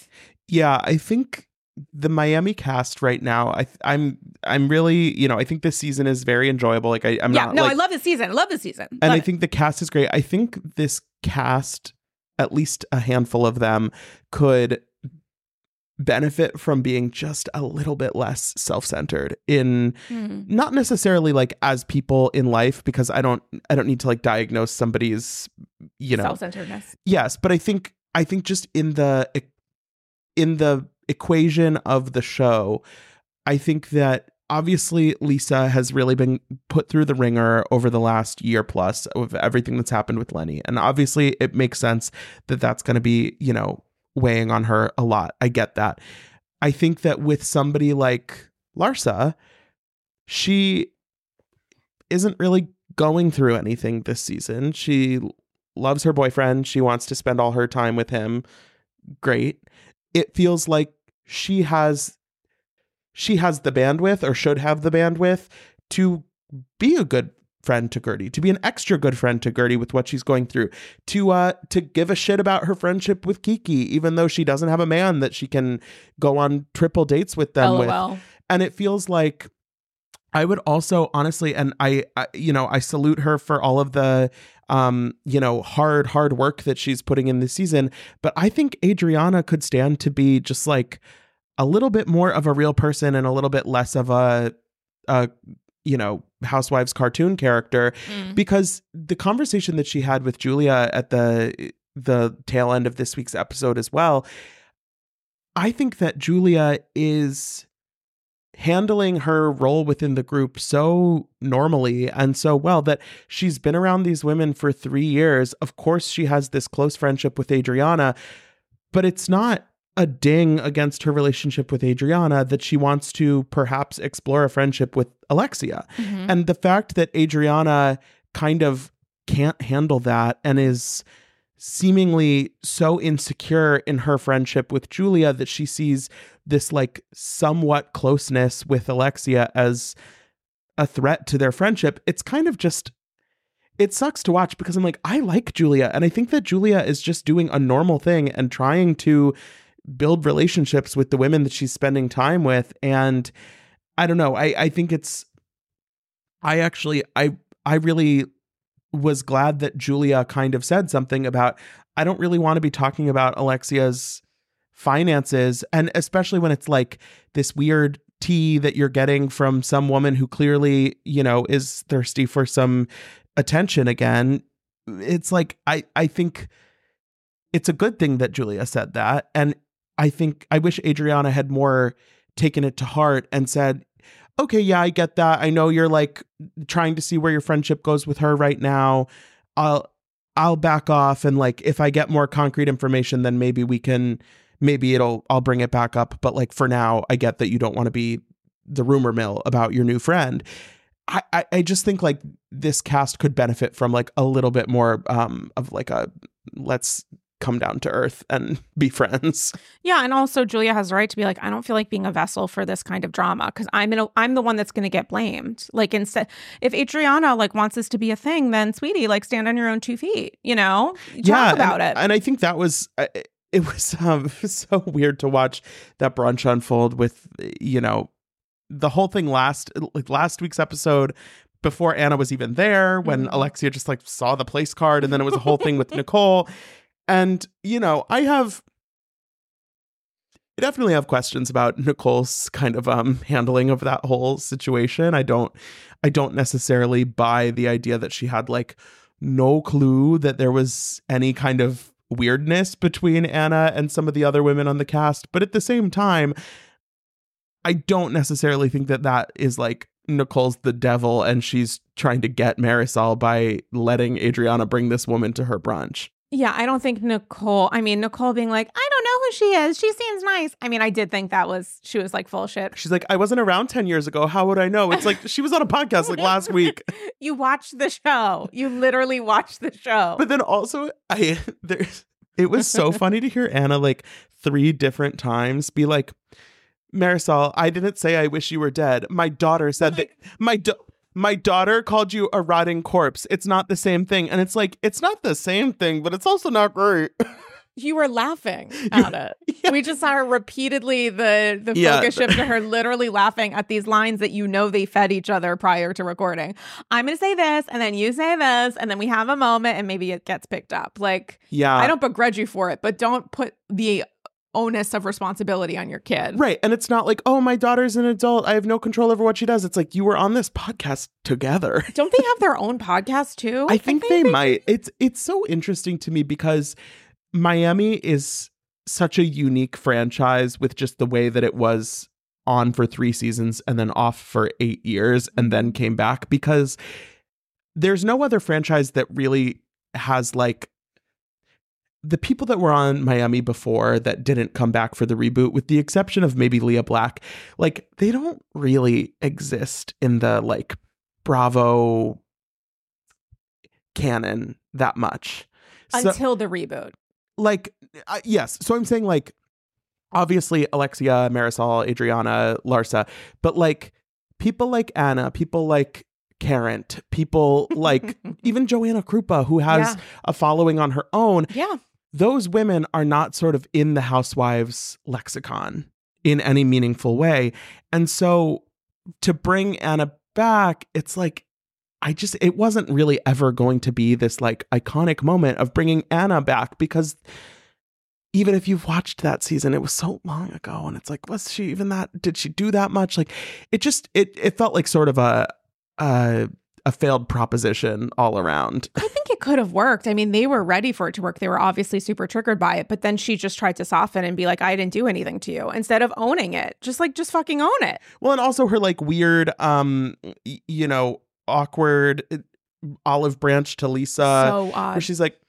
Yeah, I think the Miami cast right now, I I'm I'm really, you know, I think this season is very enjoyable. Like I, I'm yeah, not no, like, I love the season. I love the season. And I think the cast is great. I think this cast at least a handful of them could benefit from being just a little bit less self-centered in mm. not necessarily like as people in life because I don't I don't need to like diagnose somebody's you know self-centeredness. Yes, but I think I think just in the in the equation of the show I think that obviously Lisa has really been put through the ringer over the last year plus of everything that's happened with Lenny. And obviously it makes sense that that's going to be, you know, weighing on her a lot. I get that. I think that with somebody like Larsa, she isn't really going through anything this season. She loves her boyfriend. She wants to spend all her time with him. Great. It feels like she has she has the bandwidth or should have the bandwidth to be a good friend to Guerdy, to be an extra good friend to Guerdy with what she's going through, to uh to give a shit about her friendship with Kiki, even though she doesn't have a man that she can go on triple dates with them LOL. with. And it feels like I would also honestly, and I, I, you know, I salute her for all of the, um, you know, hard, hard work that she's putting in this season. But I think Adriana could stand to be just like a little bit more of a real person and a little bit less of a, a you know, housewives cartoon character mm. because the conversation that she had with Julia at the the tail end of this week's episode as well, I think that Julia is handling her role within the group so normally and so well that she's been around these women for 3 years. Of course she has this close friendship with Adriana, but it's not a ding against her relationship with Adriana that she wants to perhaps explore a friendship with Alexia. Mm-hmm. And the fact that Adriana kind of can't handle that and is seemingly so insecure in her friendship with Julia that she sees this like somewhat closeness with Alexia as a threat to their friendship. It's kind of just it sucks to watch because I'm like I like Julia and I think that Julia is just doing a normal thing and trying to build relationships with the women that she's spending time with. And i don't know i i think it's i actually i i really was glad that julia kind of said something about i don't really want to be talking about alexia's finances. And especially when it's like this weird tea that you're getting from some woman who clearly you know is thirsty for some attention again. It's like i i think it's a good thing that Julia said that. And I think I wish Adriana had more taken it to heart and said, okay, yeah, I get that. I know you're like trying to see where your friendship goes with her right now. I'll I'll back off and like if I get more concrete information then maybe we can maybe it'll I'll bring it back up, but like for now I get that you don't want to be the rumor mill about your new friend. I, I, just think like this cast could benefit from like a little bit more um of like a let's come down to earth and *laughs* be friends. Yeah, and also Julia has the right to be like, I don't feel like being a vessel for this kind of drama because I'm in a, I'm the one that's going to get blamed. Like instead, if Adriana like wants this to be a thing, then sweetie, like stand on your own two feet. You know, talk yeah, about and, it. And I think that was. Uh, *laughs* it was um *laughs* so weird to watch that brunch unfold with you know the whole thing last like last week's episode before Anna was even there when Mhm. Alexia just like saw the place card and then it was a whole thing with Nicole and you know I have I definitely have questions about Nicole's kind of um handling of that whole situation. I don't I don't necessarily buy the idea that she had like no clue that there was any kind of weirdness between Anna and some of the other women on the cast, but at the same time I don't necessarily think that that is like Nicole's the devil and she's trying to get Marisol by letting Adriana bring this woman to her brunch. Yeah, I don't think Nicole. I mean, Nicole being like, I don't know who she is. She seems nice. I mean, I did think that was she was like full shit. She's like, I wasn't around 10 years ago. How would I know? It's like she was on a podcast like last *laughs* week. You watched the show. You literally watched the show. But then also, I there's it was so funny to hear Anna like three different times be like, Marisol, I didn't say I wish you were dead. My daughter said that my da- my daughter called you a rotting corpse. It's not the same thing. And it's like, it's not the same thing, but it's also not great. *laughs* you were laughing *laughs* at it. Yeah. We just saw her repeatedly the the Yeah. focus shift to her literally laughing at these lines that you know they fed each other prior to recording. I'm gonna say this, and then you say this, and then we have a moment, and maybe it gets picked up. Like Yeah. I don't begrudge you for it, but don't put the onus of responsibility on your kid. Right. And it's not like, oh, my daughter's an adult. I have no control over what she does. It's like you were on this podcast together. *laughs* Don't they have their own podcast too? I think they might. It's it's so interesting to me because Miami is such a unique franchise with just the way that it was on for 3 seasons and then off for 8 years and then mm-hmm. came back because there's no other franchise that really has like the people that were on Miami before that didn't come back for the reboot, with the exception of maybe Lea Black, like they don't really exist in the like Bravo canon that much. So, until the reboot. like, uh, yes. So I'm saying like, obviously Alexia, Marisol, Adriana, Larsa, but like people like Anna, people like Karen, people *laughs* like even Joanna Krupa, who has Yeah. a following on her own, Yeah. Those women are not sort of in the housewives lexicon in any meaningful way. And so to bring Anna back, it's like, I just, it wasn't really ever going to be this like iconic moment of bringing Anna back because even if you've watched that season, it was so long ago. And it's like, was she even that? Did she do that much? Like, it just, it, it felt like sort of a, a, a failed proposition all around. I think it could have worked. I mean, they were ready for it to work. They were obviously super triggered by it, but then she just tried to soften and be like, I didn't do anything to you instead of owning it. Just like, just fucking own it. Well, and also her like weird, um, y- you know, awkward uh, olive branch to Lisa, so where odd. she's like,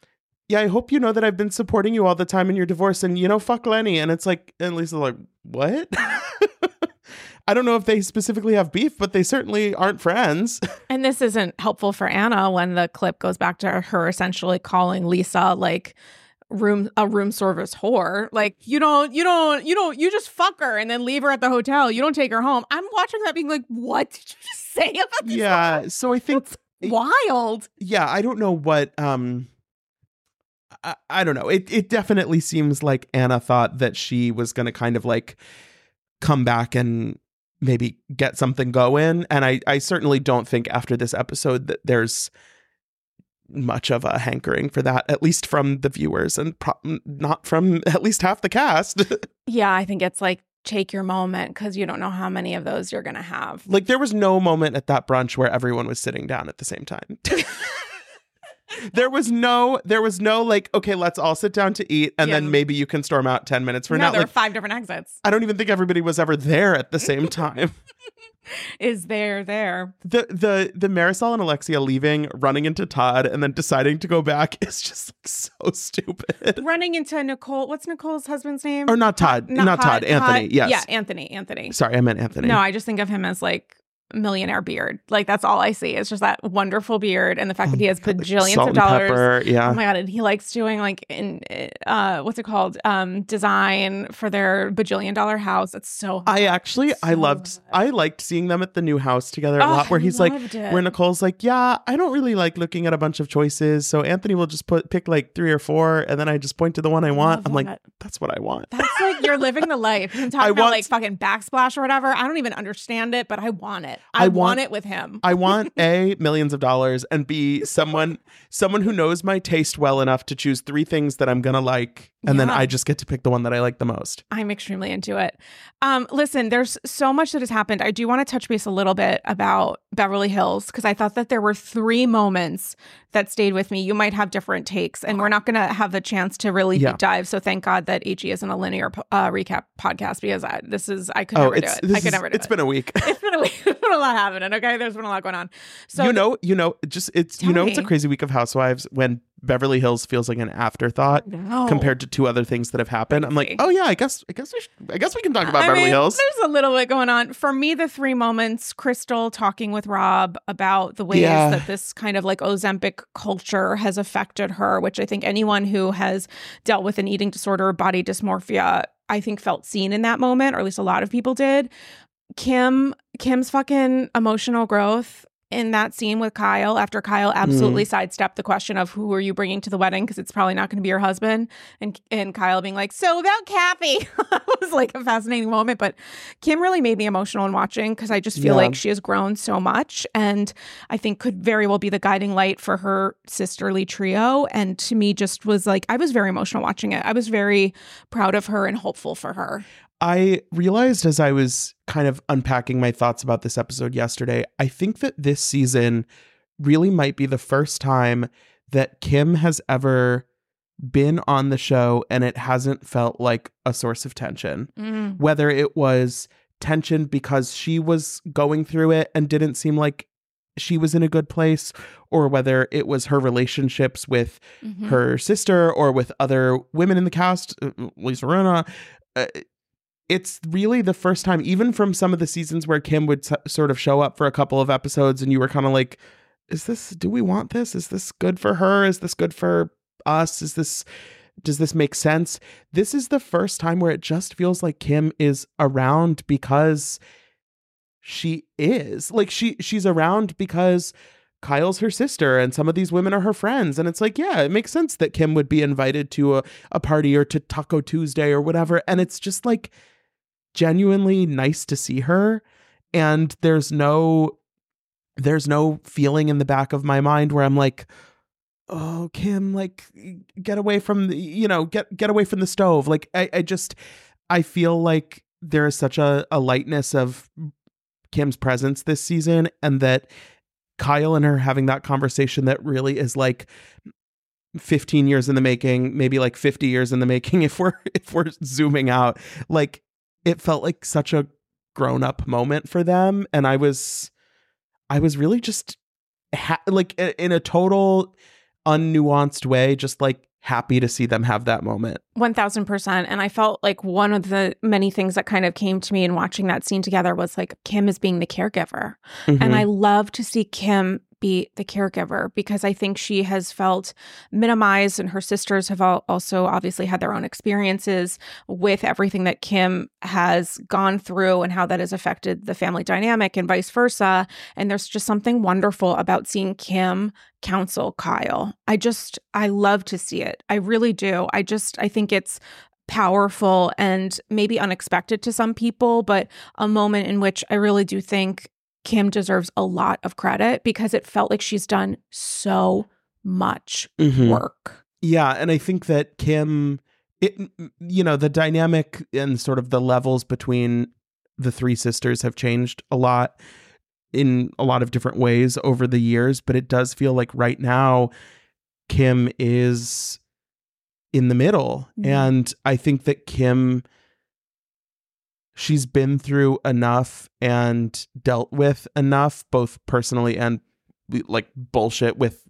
"Yeah, I hope you know that I've been supporting you all the time in your divorce, and you know, fuck Lenny." And it's like, and Lisa's like, "What?" *laughs* I don't know if they specifically have beef, but they certainly aren't friends. *laughs* And this isn't helpful for Anna when the clip goes back to her essentially calling Lisa like room a room service whore. Like you don't you don't you don't you just fuck her and then leave her at the hotel. You don't take her home. I'm watching that being like, what did you just say about this? yeah, so I think Wild. yeah, I don't know what um I, I don't know. It it definitely seems like Anna thought that she was gonna kind of like come back and maybe get something going. And I, I certainly don't think after this episode that there's much of a hankering for that, at least from the viewers and pro- not from *laughs* at least half the cast. *laughs* Yeah, I think it's like take your moment because you don't know how many of those you're gonna have. like there was no moment at that brunch where everyone was sitting down at the same time. *laughs* there was no there was no like okay let's all sit down to eat and Yeah. then maybe you can storm out 10 minutes for no, now there like are five different exits. i don't even think everybody was ever there at the same *laughs* time Is there there? the the the marisol and alexia leaving running into todd and then deciding to go back *laughs* is just like, so stupid Running into Nicole. What's Nicole's husband's name? or not todd not, todd, anthony yes Yeah, Anthony. Anthony. sorry i meant anthony No, I just think of him as like millionaire beard. Like that's all I see. It's just that wonderful beard and the fact Oh that he has God, bajillions salt of dollars. pepper, yeah. Oh my god! And he likes doing like in uh, what's it called? Um, design for their bajillion dollar house. It's so. Hot. I actually I loved good. I liked seeing them at the new house together a Oh, lot where he's like it. where Nicole's like, Yeah, I don't really like looking at a bunch of choices. So Anthony will just put pick like three or four and then I just point to the one I want. I'm like, that's what I want. That's like you're living the life. I'm talking *laughs* I about want- like fucking backsplash or whatever. I don't even understand it, but I want it. I I, want- want, it with him. I want *laughs* A millions of dollars and B someone someone who knows my taste well enough to choose three things that I'm gonna like and then I just get to pick the one that I like the most. I'm extremely into it. Um, listen, there's so much that has happened. I do want to touch base a little bit about Beverly Hills because I thought that there were three moments that stayed with me. You might have different takes, and we're not going to have the chance to really Yeah. deep dive. So thank God that HE isn't a linear uh, recap podcast because I, this is I could Oh, never do it. I could is- never do it's it. *laughs* It's been a week. it's been a week. There's been a lot happening. Okay, there's been a lot going on. So you know, you know, just it's you know it's a crazy week of housewives when Beverly Hills feels like an afterthought No. compared to two other things that have happened. I'm like, oh yeah, I guess I guess we should, I guess we can talk about I Beverly mean, Hills. There's a little bit going on. For me, the three moments Crystal talking with Rob about the ways Yeah. that this kind of like Ozempic culture has affected her, which I think anyone who has dealt with an eating disorder or body dysmorphia, I think felt seen in that moment, or at least a lot of people did. Kim, Kim's fucking emotional growth in that scene with Kyle after Kyle absolutely mm-hmm. sidestepped the question of who are you bringing to the wedding because it's probably not going to be your husband and and Kyle being like so about Kathy. *laughs* It was like a fascinating moment but Kim really made me emotional in watching because I just feel Yeah. like she has grown so much and I think could very well be the guiding light for her sisterly trio and to me just was like I was very emotional watching it. I was very proud of her and hopeful for her I realized as I was kind of unpacking my thoughts about this episode yesterday, I think that this season really might be the first time that Kim has ever been on the show and it hasn't felt like a source of tension. Mm. Whether it was tension because she was going through it and didn't seem like she was in a good place, or whether it was her relationships with Mhm. her sister or with other women in the cast, uh, Lisa Rinna. Uh, it's really the first time, even from some of the seasons where Kim would sort of show up for a couple of episodes and you were kind of like, is this, do we want this? Is this good for her? Is this good for us? Is this, does this make sense? This is the first time where it just feels like Kim is around because she is. Like she she's around because Kyle's her sister and some of these women are her friends. And it's like, yeah, it makes sense that Kim would be invited to a, a party or to Taco Tuesday or whatever. And it's just like genuinely nice to see her. And there's no there's no feeling in the back of my mind where I'm like, oh, Kim, like get away from the, you know, get get away from the stove. Like I, I just I feel like there is such a, a lightness of Kim's presence this season and that Kyle and her having that conversation that really is like 15 years in the making, maybe like 50 years in the making *laughs* if we're if we're zooming out. Like it felt like such a grown up moment for them and I was I was really just ha- like in a total unnuanced way just like happy to see them have that moment. 1000% and i felt like one of the many things that kind of came to me in watching that scene together was like kim is being the caregiver Mm-hmm. and i love to see kim be the caregiver because i think she has felt minimized and her sisters have al- also obviously had their own experiences with everything that kim has gone through and how that has affected the family dynamic and vice versa. And there's just something wonderful about seeing kim counsel kyle. I just i love to see it. I really do. I just i think it's powerful and maybe unexpected to some people but a moment in which i really do think kim deserves a lot of credit because it felt like she's done so much Mhm. work Yeah, and I think that Kim, it you know, the dynamic and sort of the levels between the three sisters have changed a lot in a lot of different ways over the years, but it does feel like right now Kim is in the middle, Mhm. and I think that Kim she's been through enough and dealt with enough both personally and like bullshit with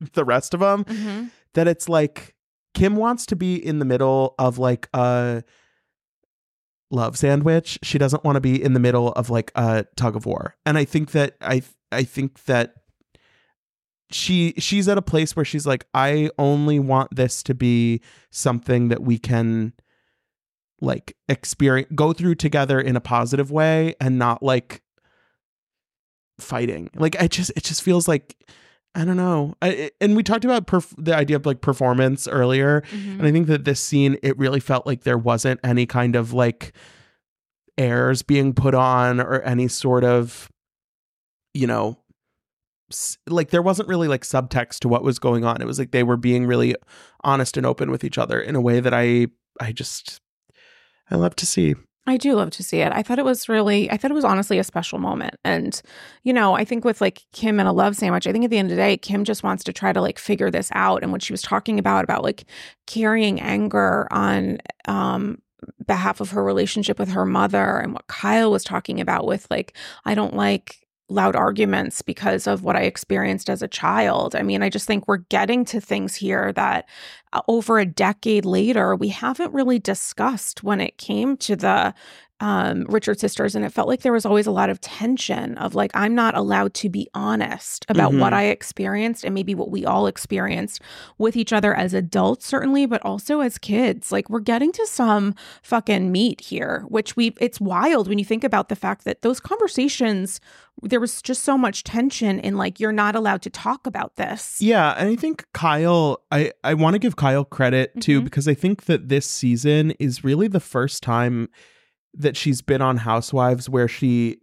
*laughs* the rest of them mm-hmm. that it's like Kim wants to be in the middle of like a love sandwich. She doesn't want to be in the middle of like a tug of war. And I think that I I think that she she's at a place where she's like I only want this to be something that we can like experience go through together in a positive way and not like fighting. Like I just it just feels like I don't know. I, and we talked about perf- the idea of like performance earlier, Mhm. and I think that this scene it really felt like there wasn't any kind of like airs being put on or any sort of you know like there wasn't really like subtext to what was going on. It was like they were being really honest and open with each other in a way that I I just I love to see. I do love to see it. I thought it was really, I thought it was honestly a special moment. And, you know, I think with like Kim and a love sandwich, I think at the end of the day, Kim just wants to try to like figure this out. And what she was talking about, about like carrying anger on, um, behalf of her relationship with her mother and what Kyle was talking about with like I don't like loud arguments because of what I experienced as a child. I mean, I just think we're getting to things here that uh, over a decade later we haven't really discussed when it came to the um, Richards sisters, and it felt like there was always a lot of tension of like I'm not allowed to be honest about Mhm. what I experienced and maybe what we all experienced with each other as adults, certainly, but also as kids. Like we're getting to some fucking meat here, which we it's wild when you think about the fact that those conversations there was just so much tension in like you're not allowed to talk about this. Yeah, and I think Kyle, I I want to give Kyle credit too Mhm. because I think that this season is really the first time that she's been on Housewives where she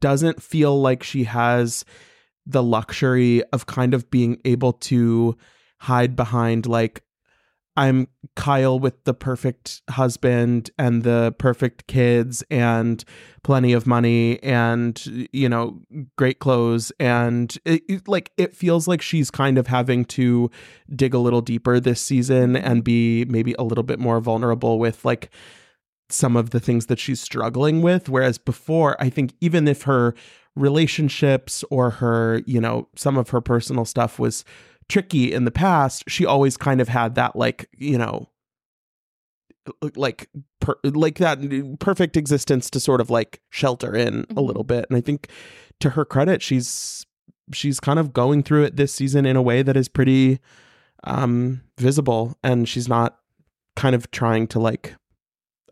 doesn't feel like she has the luxury of kind of being able to hide behind like I'm Kyle with the perfect husband and the perfect kids and plenty of money and you know great clothes. And it, it- like it feels like she's kind of having to dig a little deeper this season and be maybe a little bit more vulnerable with like some of the things that she's struggling with. Whereas before I think even if her relationships or her you know some of her personal stuff was tricky in the past she always kind of had that like you know like per, like that perfect existence to sort of like shelter in a Mhm. little bit. And i think to her credit she's she's kind of going through it this season in a way that is pretty um visible. And she's not kind of trying to like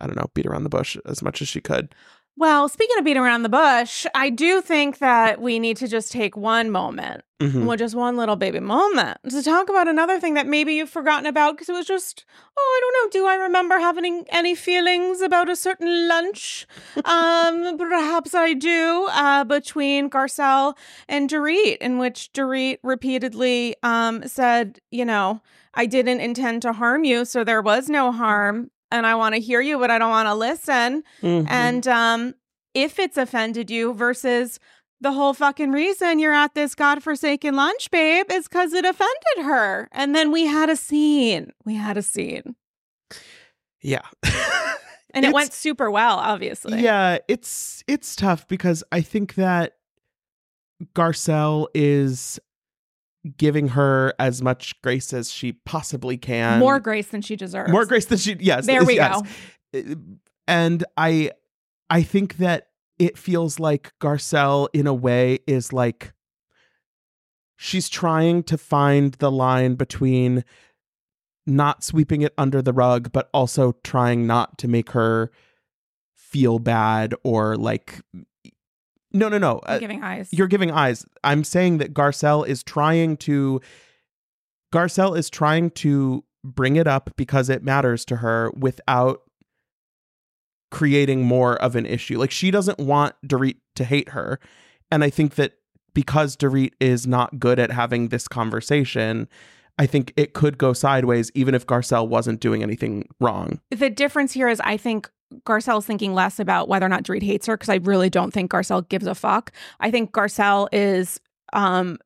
i don't know beat around the bush as much as she could Well, speaking of beating around the bush, I do think that we need to just take one moment, Mhm. well, just one little baby moment, to talk about another thing that maybe you've forgotten about because it was just, oh, I don't know. Do I remember having any feelings about a certain lunch? um, *laughs* perhaps I do. Uh, between Garcelle and Dorit, in which Dorit repeatedly um said, you know, I didn't intend to harm you, so there was no harm. And I want to hear you, but I don't want to listen. Mhm. And um, if it's offended you versus the whole fucking reason you're at this godforsaken lunch, babe, is because it offended her. And then we had a scene. We had a scene. yeah *laughs* And it went super well, obviously. Yeah, it's it's tough because I think that Garcelle is giving her as much grace as she possibly can. More grace than she deserves. more grace than she yes. There we yes. go. Uh, and I I think that it feels like Garcelle in a way is like she's trying to find the line between not sweeping it under the rug but also trying not to make her feel bad or like no no no. I'm uh, giving eyes. you're giving eyes i'm saying that garcelle is trying to garcelle is trying to bring it up because it matters to her without creating more of an issue. Like she doesn't want dorit to hate her. And i think that because dorit is not good at having this conversation i think it could go sideways even if garcelle wasn't doing anything wrong the difference here is I think Garcelle's thinking less about whether or not Dorit hates her because I really don't think Garcelle gives a fuck. I think Garcelle is um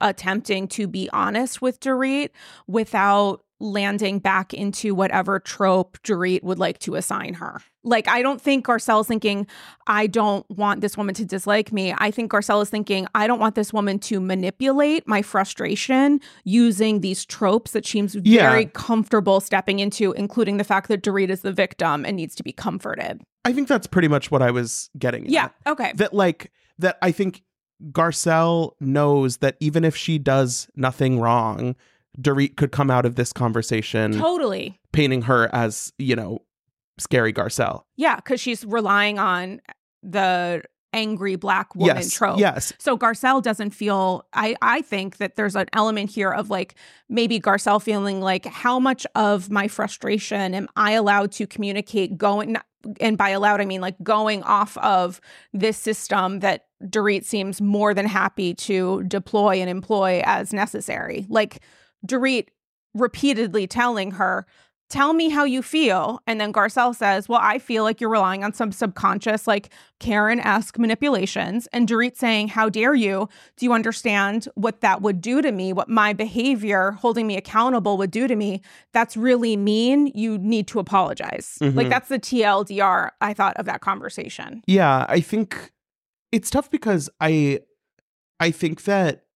attempting to be honest with Dorit without landing back into whatever trope Dorit would like to assign her. Like, I don't think Garcelle's thinking, I don't want this woman to dislike me. I think Garcelle is thinking, I don't want this woman to manipulate my frustration using these tropes that she's Yeah. very comfortable stepping into, including the fact that Dorit is the victim and needs to be comforted. I think that's pretty much what I was getting at. Yeah. Okay. that like that I think Garcelle knows that even if she does nothing wrong, Dorit could come out of this conversation Totally. painting her as, you know, scary Garcelle. Yeah. Because she's relying on the angry black woman yes. trope. Yes. So Garcelle doesn't feel I I think that there's an element here of like maybe Garcelle feeling like how much of my frustration am I allowed to communicate going and by allowed I mean like going off of this system that Dorit seems more than happy to deploy and employ as necessary. Like Dorit repeatedly telling her Tell me how you feel. And then Garcelle says, Well, I feel like you're relying on some subconscious, like Karen esque manipulations. And Dorit saying, How dare you? Do you understand what that would do to me? What my behavior, holding me accountable, would do to me? That's really mean. You need to apologize. Mhm. Like, that's the TLDR I thought of that conversation. Yeah, I think it's tough because I I think that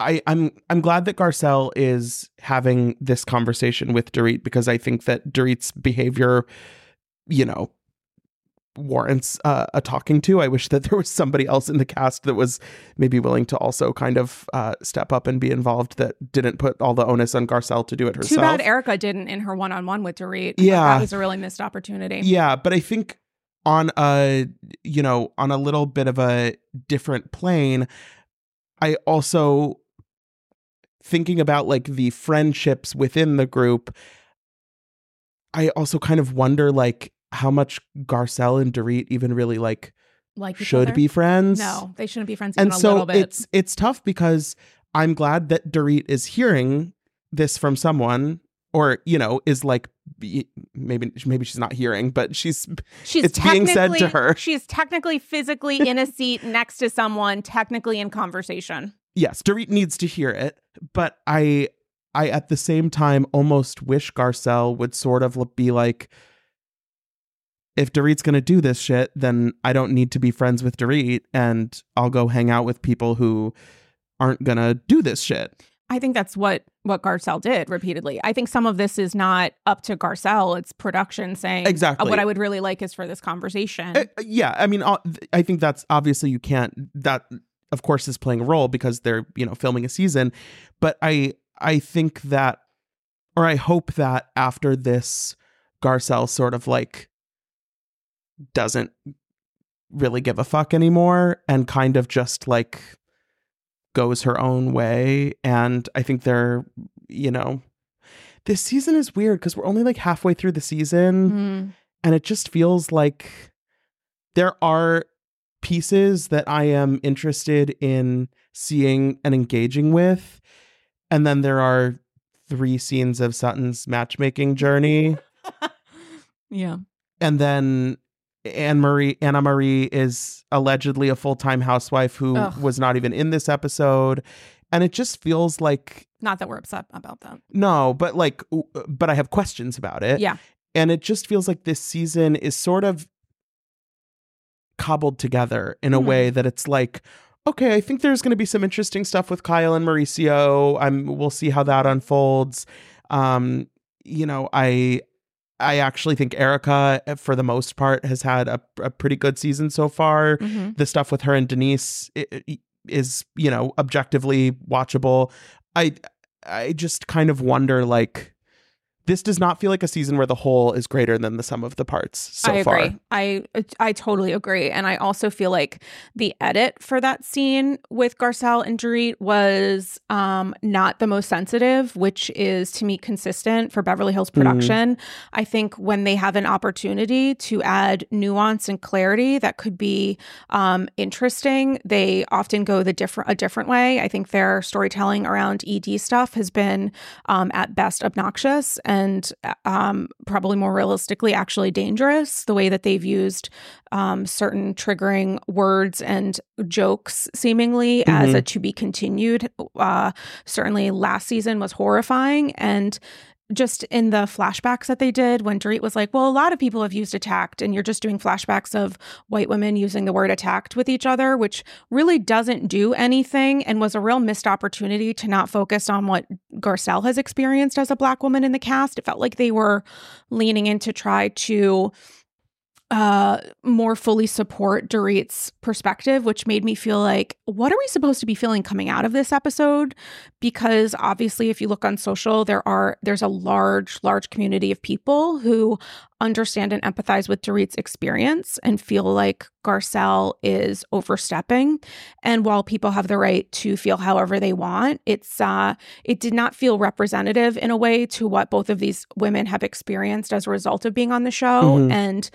I I'm I'm glad that Garcelle is having this conversation with Dorit because I think that Dorit's behavior, you know, warrants uh, a talking to. I wish that there was somebody else in the cast that was maybe willing to also kind of uh, step up and be involved that didn't put all the onus on Garcelle to do it herself. Too bad Erica didn't in her one on one with Dorit. Yeah. That was a really missed opportunity. Yeah, but I think on a you know on a little bit of a different plane, I also thinking about like the friendships within the group. I also kind of wonder like how much Garcelle and Dorit even really like Like should other? be friends. No, they shouldn't be friends and a so little bit. it's it's tough because I'm glad that Dorit is hearing this from someone, or you know, is like be- maybe maybe she's not hearing, but she's She's it's being said to her. She's technically physically in a seat next to someone, technically in conversation. Yes, Dorit needs to hear it, but I I at the same time almost wish Garcelle would sort of be like if Dorit's going to do this shit, then I don't need to be friends with Dorit and I'll go hang out with people who aren't going to do this shit. I think that's what what Garcelle did repeatedly. I think some of this is not up to Garcelle; it's production saying Exactly. "Uh, What I would really like is for this conversation. Uh, yeah, I mean, uh, I think that's obviously you can't. That of course is playing a role because they're you know filming a season, but I I think that, or I hope that after this, Garcelle sort of like doesn't really give a fuck anymore and kind of just like goes her own way. And I think they're you know. This season is weird because we're only like halfway through the season Mhm. and it just feels like there are pieces that I am interested in seeing and engaging with. And then there are three scenes of Sutton's matchmaking journey. *laughs* Yeah, And then Anne Marie Anna Marie is allegedly a full-time housewife who Ugh. was not even in this episode. And it just feels like not that we're upset about that. no, but like, but I have questions about it. Yeah. And it just feels like this season is sort of cobbled together in a Mhm. way that it's like, okay, I think there's going to be some interesting stuff with Kyle and Mauricio. I'm, we'll see how that unfolds. Um, you know, I, I actually think Erica, eh, for the most part, has had a, a pretty good season so far Mhm. the stuff with her and Denise is, you know, objectively watchable. I I just kind of wonder like this does not feel like a season where the whole is greater than the sum of the parts so I agree. far. I I totally agree, and I also feel like the edit for that scene with Garcelle and Dorit was um, not the most sensitive, which is to me consistent for Beverly Hills Mm-hmm. production. I think when they have an opportunity to add nuance and clarity that could be um, interesting, they often go the different a different way. I think their storytelling around ED stuff has been um, at best obnoxious and and um, probably more realistically, actually dangerous. The way that they've used um, certain triggering words and jokes, seemingly mm-hmm. as a to be continued. Uh, certainly, last season was horrifying, and just in the flashbacks that they did when Dorit was like, well, a lot of people have used attacked, and you're just doing flashbacks of white women using the word attacked with each other, which really doesn't do anything and was a real missed opportunity to not focus on what Garcelle has experienced as a black woman in the cast. It felt like they were leaning in to try to uh more fully support Dorit's perspective, which made me feel like, what are we supposed to be feeling coming out of this episode? Because obviously, if you look on social, there are there's a large, large community of people who understand and empathize with Dorit's experience and feel like Garcelle is overstepping. And while people have the right to feel however they want, it's uh it did not feel representative in a way to what both of these women have experienced as a result of being on the show. Mm-hmm. And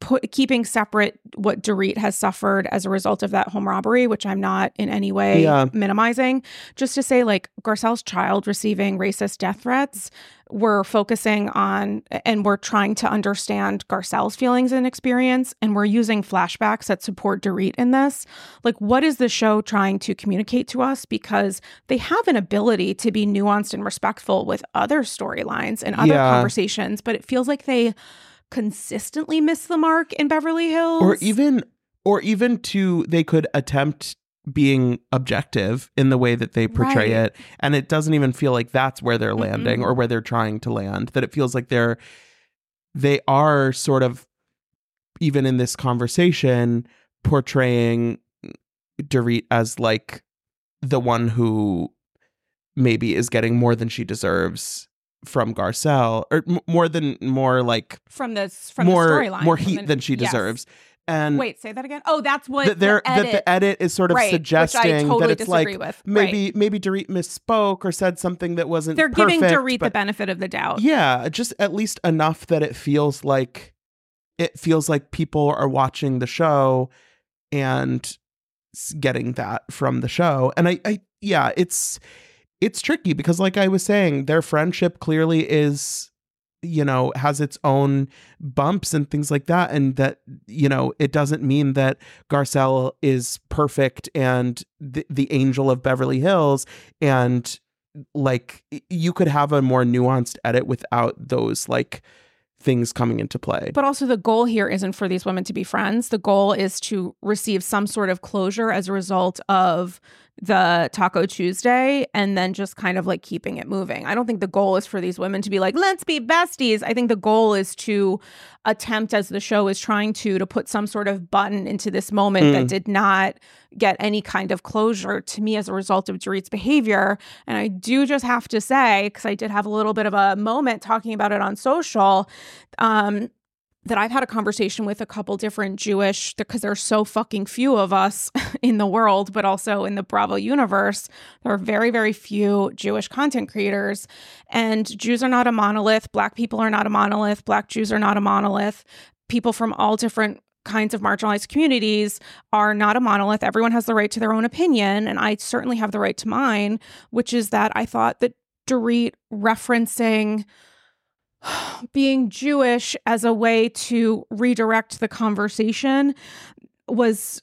put, keeping separate what Dorit has suffered as a result of that home robbery, which I'm not in any way yeah. minimizing, just to say like Garcelle's child receiving racist death threats, we're focusing on and we're trying to understand Garcelle's feelings and experience, and we're using flashbacks that support Dorit in this. Like, what is the show trying to communicate to us? Because they have an ability to be nuanced and respectful with other storylines and other yeah. conversations, but it feels like they consistently miss the mark in Beverly Hills. Or even or even to they could attempt being objective in the way that they portray right. it and it doesn't even feel like that's where they're landing mm-hmm. or where they're trying to land that it feels like they're they are sort of even in this conversation portraying Dorit as like the one who maybe is getting more than she deserves from Garcelle, or m- more than more like from this from more the storyline, more heat the, than she deserves. Yes. And wait, say that again. Oh, that's what that, the that the edit is sort of right, suggesting totally that it's like with. maybe right. maybe Dorit misspoke or said something that wasn't. They're perfect, giving Dorit the benefit of the doubt. Yeah, just at least enough that it feels like it feels like people are watching the show and getting that from the show. And I, I yeah, it's it's tricky because like I was saying, their friendship clearly is you know has its own bumps and things like that and that you know it doesn't mean that Garcelle is perfect and the, the angel of Beverly Hills and like you could have a more nuanced edit without those like things coming into play. But also, the goal here isn't for these women to be friends. The goal is to receive some sort of closure as a result of the Taco Tuesday and then just kind of like keeping it moving. I don't think the goal is for these women to be like, let's be besties. I think the goal is to attempt, as the show is trying to, to put some sort of button into this moment mm. that did not get any kind of closure to me as a result of Dorit's behavior. And I do just have to say, because I did have a little bit of a moment talking about it on social, um, that I've had a conversation with a couple different Jewish, because there's so fucking few of us *laughs* in the world, but also in the Bravo universe. There are very, very few Jewish content creators. And Jews are not a monolith. Black people are not a monolith. Black Jews are not a monolith. People from all different kinds of marginalized communities are not a monolith. Everyone has the right to their own opinion. And I certainly have the right to mine, which is that I thought that Dorit referencing *sighs* being Jewish as a way to redirect the conversation was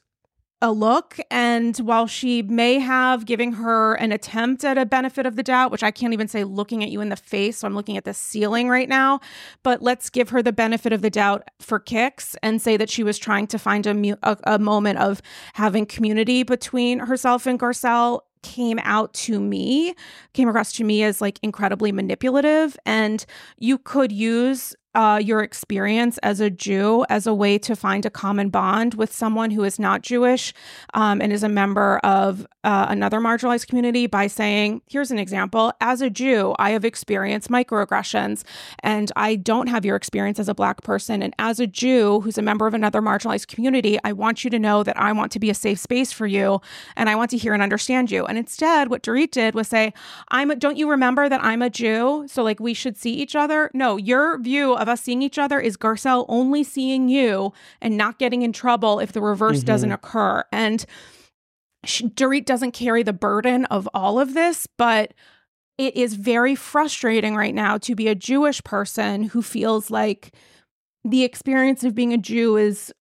a look. And while she may have giving her an attempt at a benefit of the doubt, which I can't even say looking at you in the face, so I'm looking at the ceiling right now, but let's give her the benefit of the doubt for kicks and say that she was trying to find a, a, a moment of having community between herself and Garcelle came out to me, came across to me as like incredibly manipulative. And you could use uh, your experience as a Jew as a way to find a common bond with someone who is not Jewish um, and is a member of uh, another marginalized community by saying, here's an example. As a Jew, I have experienced microaggressions and I don't have your experience as a Black person. And as a Jew who's a member of another marginalized community, I want you to know that I want to be a safe space for you and I want to hear and understand you. And instead, what Dorit did was say, I'm a, don't you remember that I'm a Jew? So like we should see each other? No, your view of us seeing each other is Garcelle only seeing you and not getting in trouble if the reverse mm-hmm. doesn't occur. And she, Dorit doesn't carry the burden of all of this, but it is very frustrating right now to be a Jewish person who feels like the experience of being a Jew is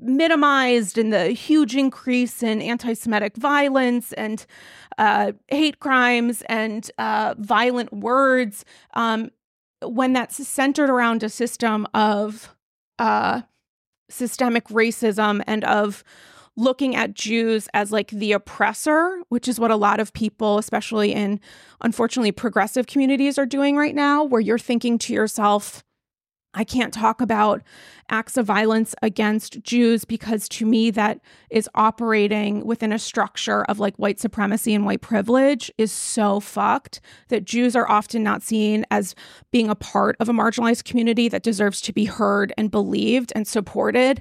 minimized and the huge increase in anti Semitic violence and uh, hate crimes and uh, violent words um, when that's centered around a system of uh, systemic racism and of looking at Jews as like the oppressor, which is what a lot of people, especially in unfortunately progressive communities, are doing right now, where you're thinking to yourself, I can't talk about acts of violence against Jews because to me, that is operating within a structure of like white supremacy and white privilege is so fucked that Jews are often not seen as being a part of a marginalized community that deserves to be heard and believed and supported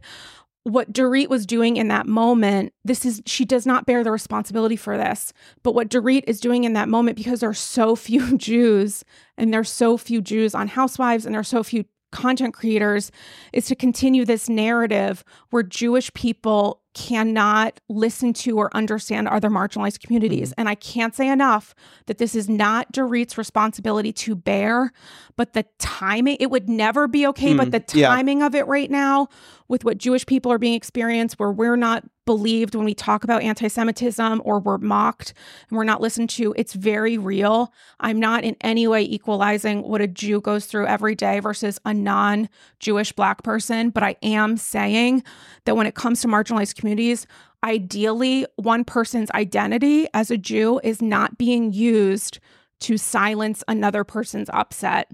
what Dorit was doing in that moment, this is she does not bear the responsibility for this. But what Dorit is doing in that moment, because there are so *laughs* few Jews and there's so few Jews on Housewives and there are so few content creators, is to continue this narrative where Jewish people cannot listen to or understand other marginalized communities. Mm-hmm. And I can't say enough that this is not Dorit's responsibility to bear, but the timing, it would never be okay, mm, but the timing yeah. of it right now with what Jewish people are being experienced, where we're not believed when we talk about anti Semitism or we're mocked and we're not listened to, it's very real. I'm not in any way equalizing what a Jew goes through every day versus a non Jewish Black person, but I am saying that when it comes to marginalized communities, ideally, one person's identity as a Jew is not being used to silence another person's upset.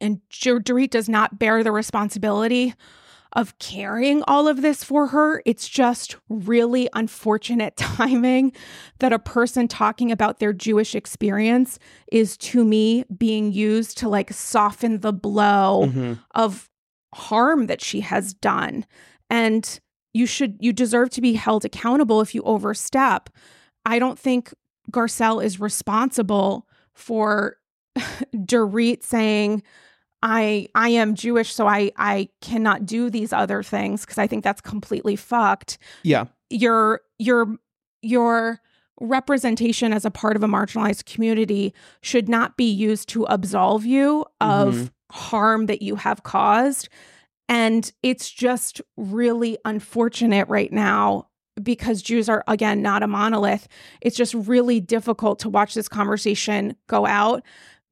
And Dorit does not bear the responsibility of carrying all of this for her. It's just really unfortunate *laughs* timing that a person talking about their Jewish experience is to me being used to like soften the blow mm-hmm. of harm that she has done. And you should, you deserve to be held accountable if you overstep. I don't think Garcelle is responsible for *laughs* Dorit saying, I I am Jewish, so I I cannot do these other things because I think that's completely fucked. Yeah. Your your your representation as a part of a marginalized community should not be used to absolve you of mm-hmm. harm that you have caused. And it's just really unfortunate right now because Jews are, again, not a monolith. It's just really difficult to watch this conversation go out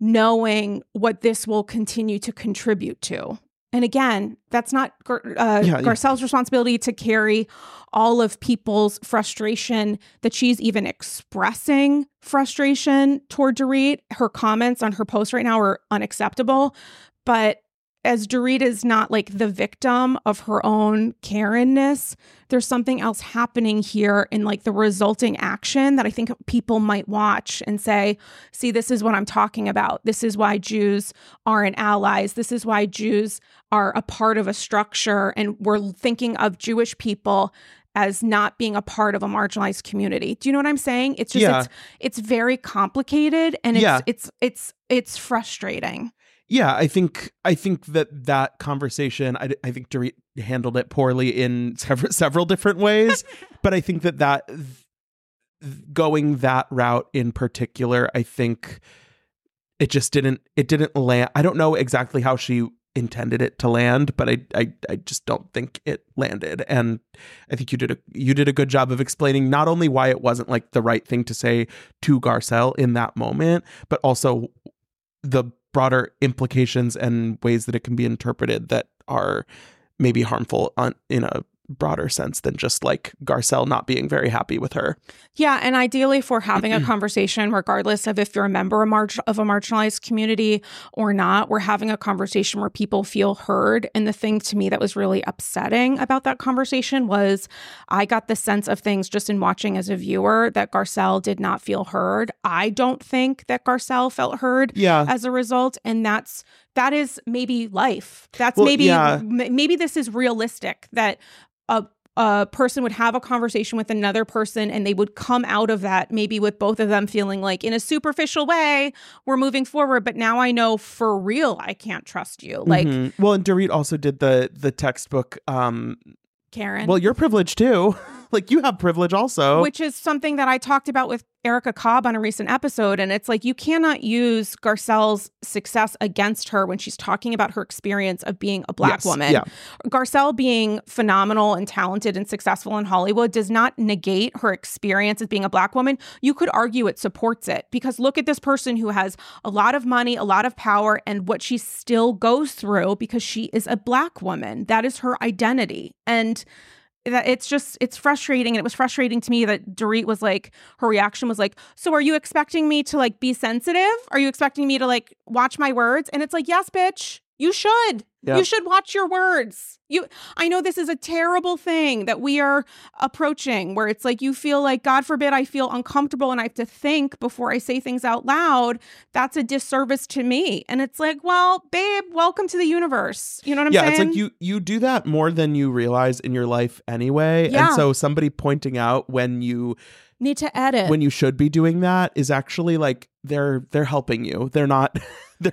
knowing what this will continue to contribute to. And again, that's not uh, yeah, Garcelle's yeah. responsibility to carry all of people's frustration that she's even expressing frustration toward Dorit. Her comments on her post right now are unacceptable. But as Dorit is not like the victim of her own Karenness, there's something else happening here in like the resulting action that I think people might watch and say, see, this is what I'm talking about. This is why Jews aren't allies. This is why Jews are a part of a structure. And we're thinking of Jewish people as not being a part of a marginalized community. Do you know what I'm saying? It's just yeah. it's it's very complicated and it's yeah. it's it's it's frustrating yeah, I think I think that that conversation, I, I think Dorit handled it poorly in several several different ways, *laughs* but I think that that going that route in particular, I think it just didn't it didn't land. I don't know exactly how she intended it to land, but I, I I just don't think it landed. And I think you did a you did a good job of explaining not only why it wasn't like the right thing to say to Garcelle in that moment, but also the broader implications and ways that it can be interpreted that are maybe harmful on, in a broader sense than just like Garcelle not being very happy with her. Yeah, and ideally if we're having a *clears throat* conversation regardless of if you're a member of, mar- of a marginalized community or not, we're having a conversation where people feel heard and the thing to me that was really upsetting about that conversation was I got the sense of things just in watching as a viewer that Garcelle did not feel heard. I don't think that Garcelle felt heard yeah. as a result and that's that is maybe life. That's well, maybe yeah. m- maybe this is realistic that a a person would have a conversation with another person and they would come out of that maybe with both of them feeling like in a superficial way we're moving forward but now i know for real i can't trust you like mm-hmm. well and dorit also did the the textbook um karen well you're privileged too *laughs* like you have privilege also. which is something that I talked about with Erica Cobb on a recent episode. And it's like you cannot use Garcelle's success against her when she's talking about her experience of being a black Yes, woman. yeah. Garcelle being phenomenal and talented and successful in Hollywood does not negate her experience as being a black woman. You could argue it supports it because look at this person who has a lot of money, a lot of power, and what she still goes through because she is a black woman. That is her identity. And that it's just it's frustrating and it was frustrating to me that Dorit was like her reaction was like so are you expecting me to like be sensitive? Are you expecting me to like watch my words? And it's like yes bitch you should. You should watch your words. You I know this is a terrible thing that we are approaching where it's like you feel like god forbid I feel uncomfortable and I have to think before I say things out loud that's a disservice to me. And it's like well babe welcome to the universe. You know what I'm yeah, saying Yeah, it's like you you do that more than you realize in your life anyway. Yeah. And so somebody pointing out when you need to edit. when you should be doing that is actually like they're they're helping you. They're not *laughs* they're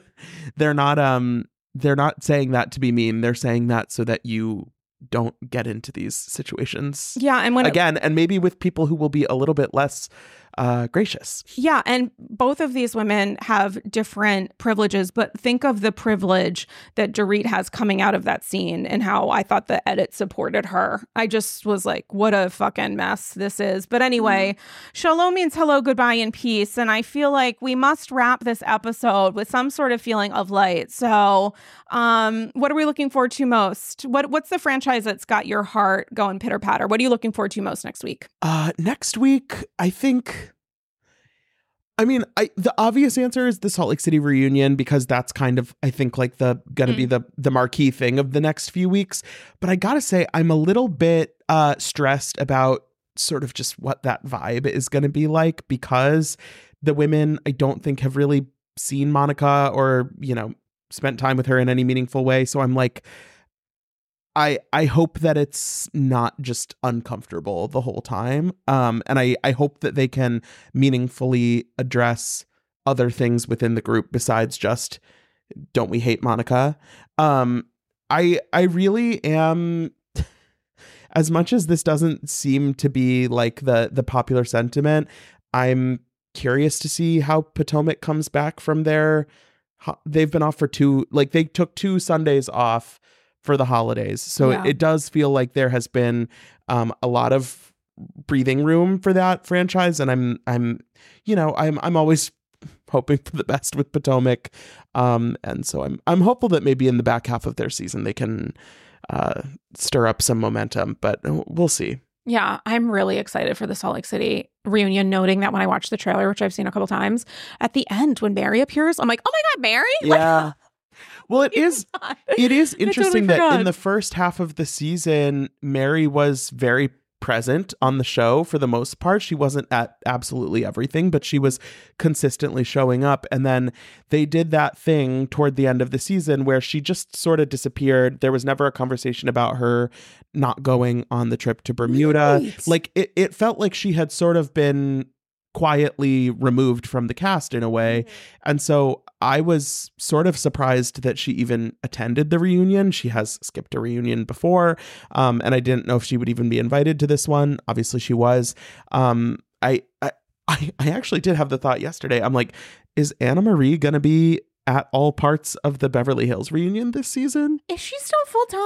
they're not um they're not saying that to be mean. They're saying that so that you don't get into these situations yeah and when it- again and maybe with people who will be a little bit less uh gracious. Yeah, and both of these women have different privileges, but think of the privilege that Dorit has coming out of that scene and how I thought the edit supported her. I just was like, what a fucking mess this is. But anyway, shalom means hello, goodbye, and peace. And I feel like we must wrap this episode with some sort of feeling of light. So, um, what are we looking forward to most? What What's the franchise that's got your heart going pitter patter? What are you looking forward to most next week? Uh next week, I think I mean, I the obvious answer is the Salt Lake City reunion because that's kind of I think like the gonna be the the marquee thing of the next few weeks. But I gotta say, I'm a little bit uh stressed about sort of just what that vibe is gonna be like because the women I don't think have really seen Monica or, you know, spent time with her in any meaningful way. So I'm like I I hope that it's not just uncomfortable the whole time. Um and I I hope that they can meaningfully address other things within the group besides just don't we hate Monica. Um I I really am *laughs* as much as this doesn't seem to be like the the popular sentiment, I'm curious to see how Potomac comes back from their they've been off for two like they took two Sundays off for the holidays. So Yeah. it, it does feel like there has been um, a lot of breathing room for that franchise, and I'm I'm you know I'm I'm always *laughs* hoping for the best with Potomac, um, and so I'm I'm hopeful that maybe in the back half of their season they can uh, stir up some momentum, but we'll see. Yeah, I'm really excited for the Salt Lake City reunion. Noting that when I watched the trailer, which I've seen a couple times, at the end when Mary appears, I'm like, oh my god, Mary! *laughs* Like, *laughs* Well, it is God. it is totally interesting that in the first half of the season, Mary was very present on the show for the most part. She wasn't at absolutely everything, but she was consistently showing up. And then they did that thing toward the end of the season where she just sort of disappeared. There was never a conversation about her not going on the trip to Bermuda. Right. Like it, it felt like she had sort of been quietly removed from the cast in a way. And so I was sort of surprised that she even attended the reunion. She has skipped a reunion before, um, and I didn't know if she would even be invited to this one. Obviously, she was. Um, I, I, I I actually did have the thought yesterday. I'm like, is Anna Marie gonna be at all parts of the Beverly Hills reunion this season? Is she still full time?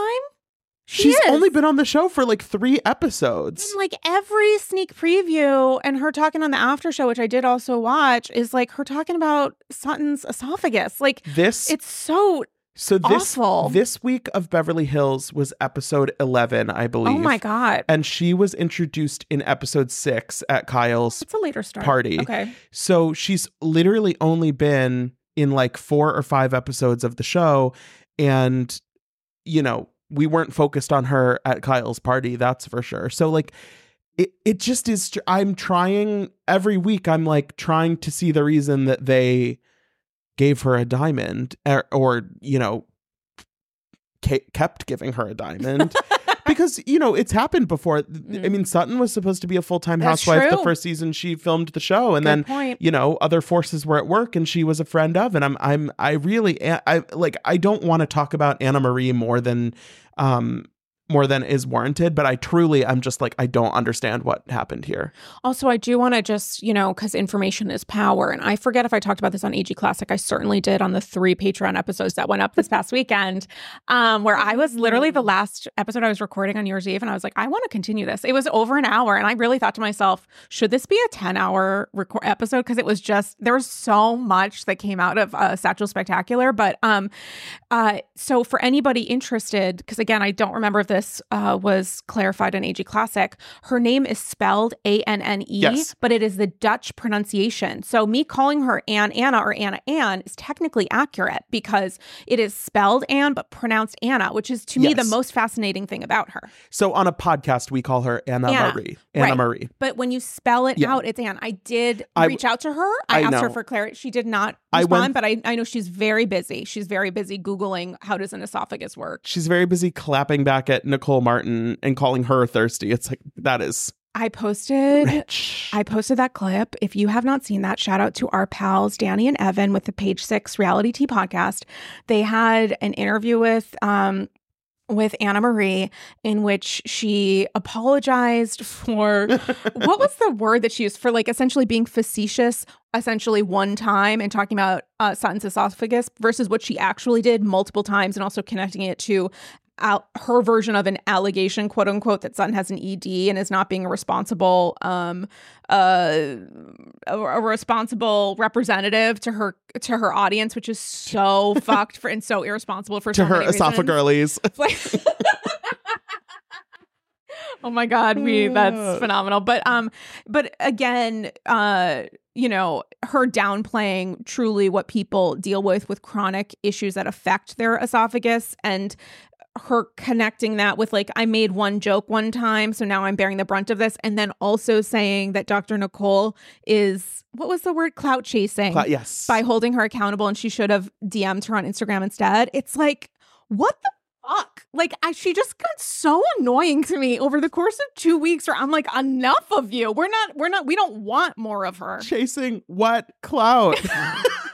She She's is. only been on the show for like three episodes. And like every sneak preview and her talking on the after show, which I did also watch, is like her talking about Sutton's esophagus. Like This it's so so this awful. this week of Beverly Hills was episode 11, I believe. oh my god. and she was introduced in episode six at Kyle's. It's a later start. party. Okay. So she's literally only been in like four or five episodes of the show. And, you know, we weren't focused on her at Kyle's party, that's for sure. So, like, it, it just is. I'm trying every week, I'm like trying to see the reason that they gave her a diamond or, or you know, kept giving her a diamond. *laughs* *laughs* because you know it's happened before. I mean, Sutton was supposed to be a full time Mm. Housewife the first season she filmed the show, and Good then point. you know other forces were at work, and she was a friend of. And I'm I'm I really I like I don't want to talk about Anna Marie more than um more than is warranted. But I truly, I'm just like, I don't understand what happened here. Also, I do want to just, you know, because information is power. And I forget if I talked about this on AG Classic. I certainly did on the three Patreon episodes that went up this past weekend, um, where I was literally the last episode I was recording on New Year's Eve. And I was like, I want to continue this. It was over an hour. And I really thought to myself, should this be a 10 hour record episode? Because it was just, there was so much that came out of uh, Satchel Spectacular. But um, uh, so for anybody interested, because again, I don't remember if this uh, was clarified in AG Classic, her name is spelled A N N E, Yes. but it is the Dutch pronunciation. So me calling her Anne Anna or Anna Ann is technically accurate because it is spelled Anne but pronounced Anna, which is to me the most fascinating thing about her. So on a podcast, we call her Anna, Anna, Marie. Anna right. Marie. But when you spell it Yeah. out, it's Anne. I did I- reach out to her. I, I asked her for clarity. She did not I went- but I, I know she's very busy. She's very busy Googling how does an esophagus work. She's very busy clapping back at Nicole Martin and calling her thirsty. It's like, that is I posted rich. I posted that clip. If you have not seen that, shout out to our pals Danny and Evan with the Page Six Reality Tea podcast. They had an interview with um with Anna Marie in which she apologized for *laughs* what was the word that she used for like essentially being facetious essentially one time and talking about uh, Sutton's esophagus versus what she actually did multiple times and also connecting it to her version of an allegation, quote unquote, that Sutton has an ED and is not being a responsible, um, uh, a, a responsible representative to her to her audience, which is so *laughs* fucked for and so irresponsible for to so her esophagirlies. *laughs* Like- oh my god we that's phenomenal. But um but again uh you know her downplaying truly what people deal with with chronic issues that affect their esophagus and her connecting that with like I made one joke one time so now I'm bearing the brunt of this and then also saying that Dr. Nicole is what was the word clout chasing Cla- yes. by holding her accountable and she should have DM'd her on Instagram instead. It's like, what the fuck? Like, I, she just got so annoying to me over the course of two weeks where I'm like, enough of you. We're not, we're not, we don't want more of her. Chasing what clout? *laughs*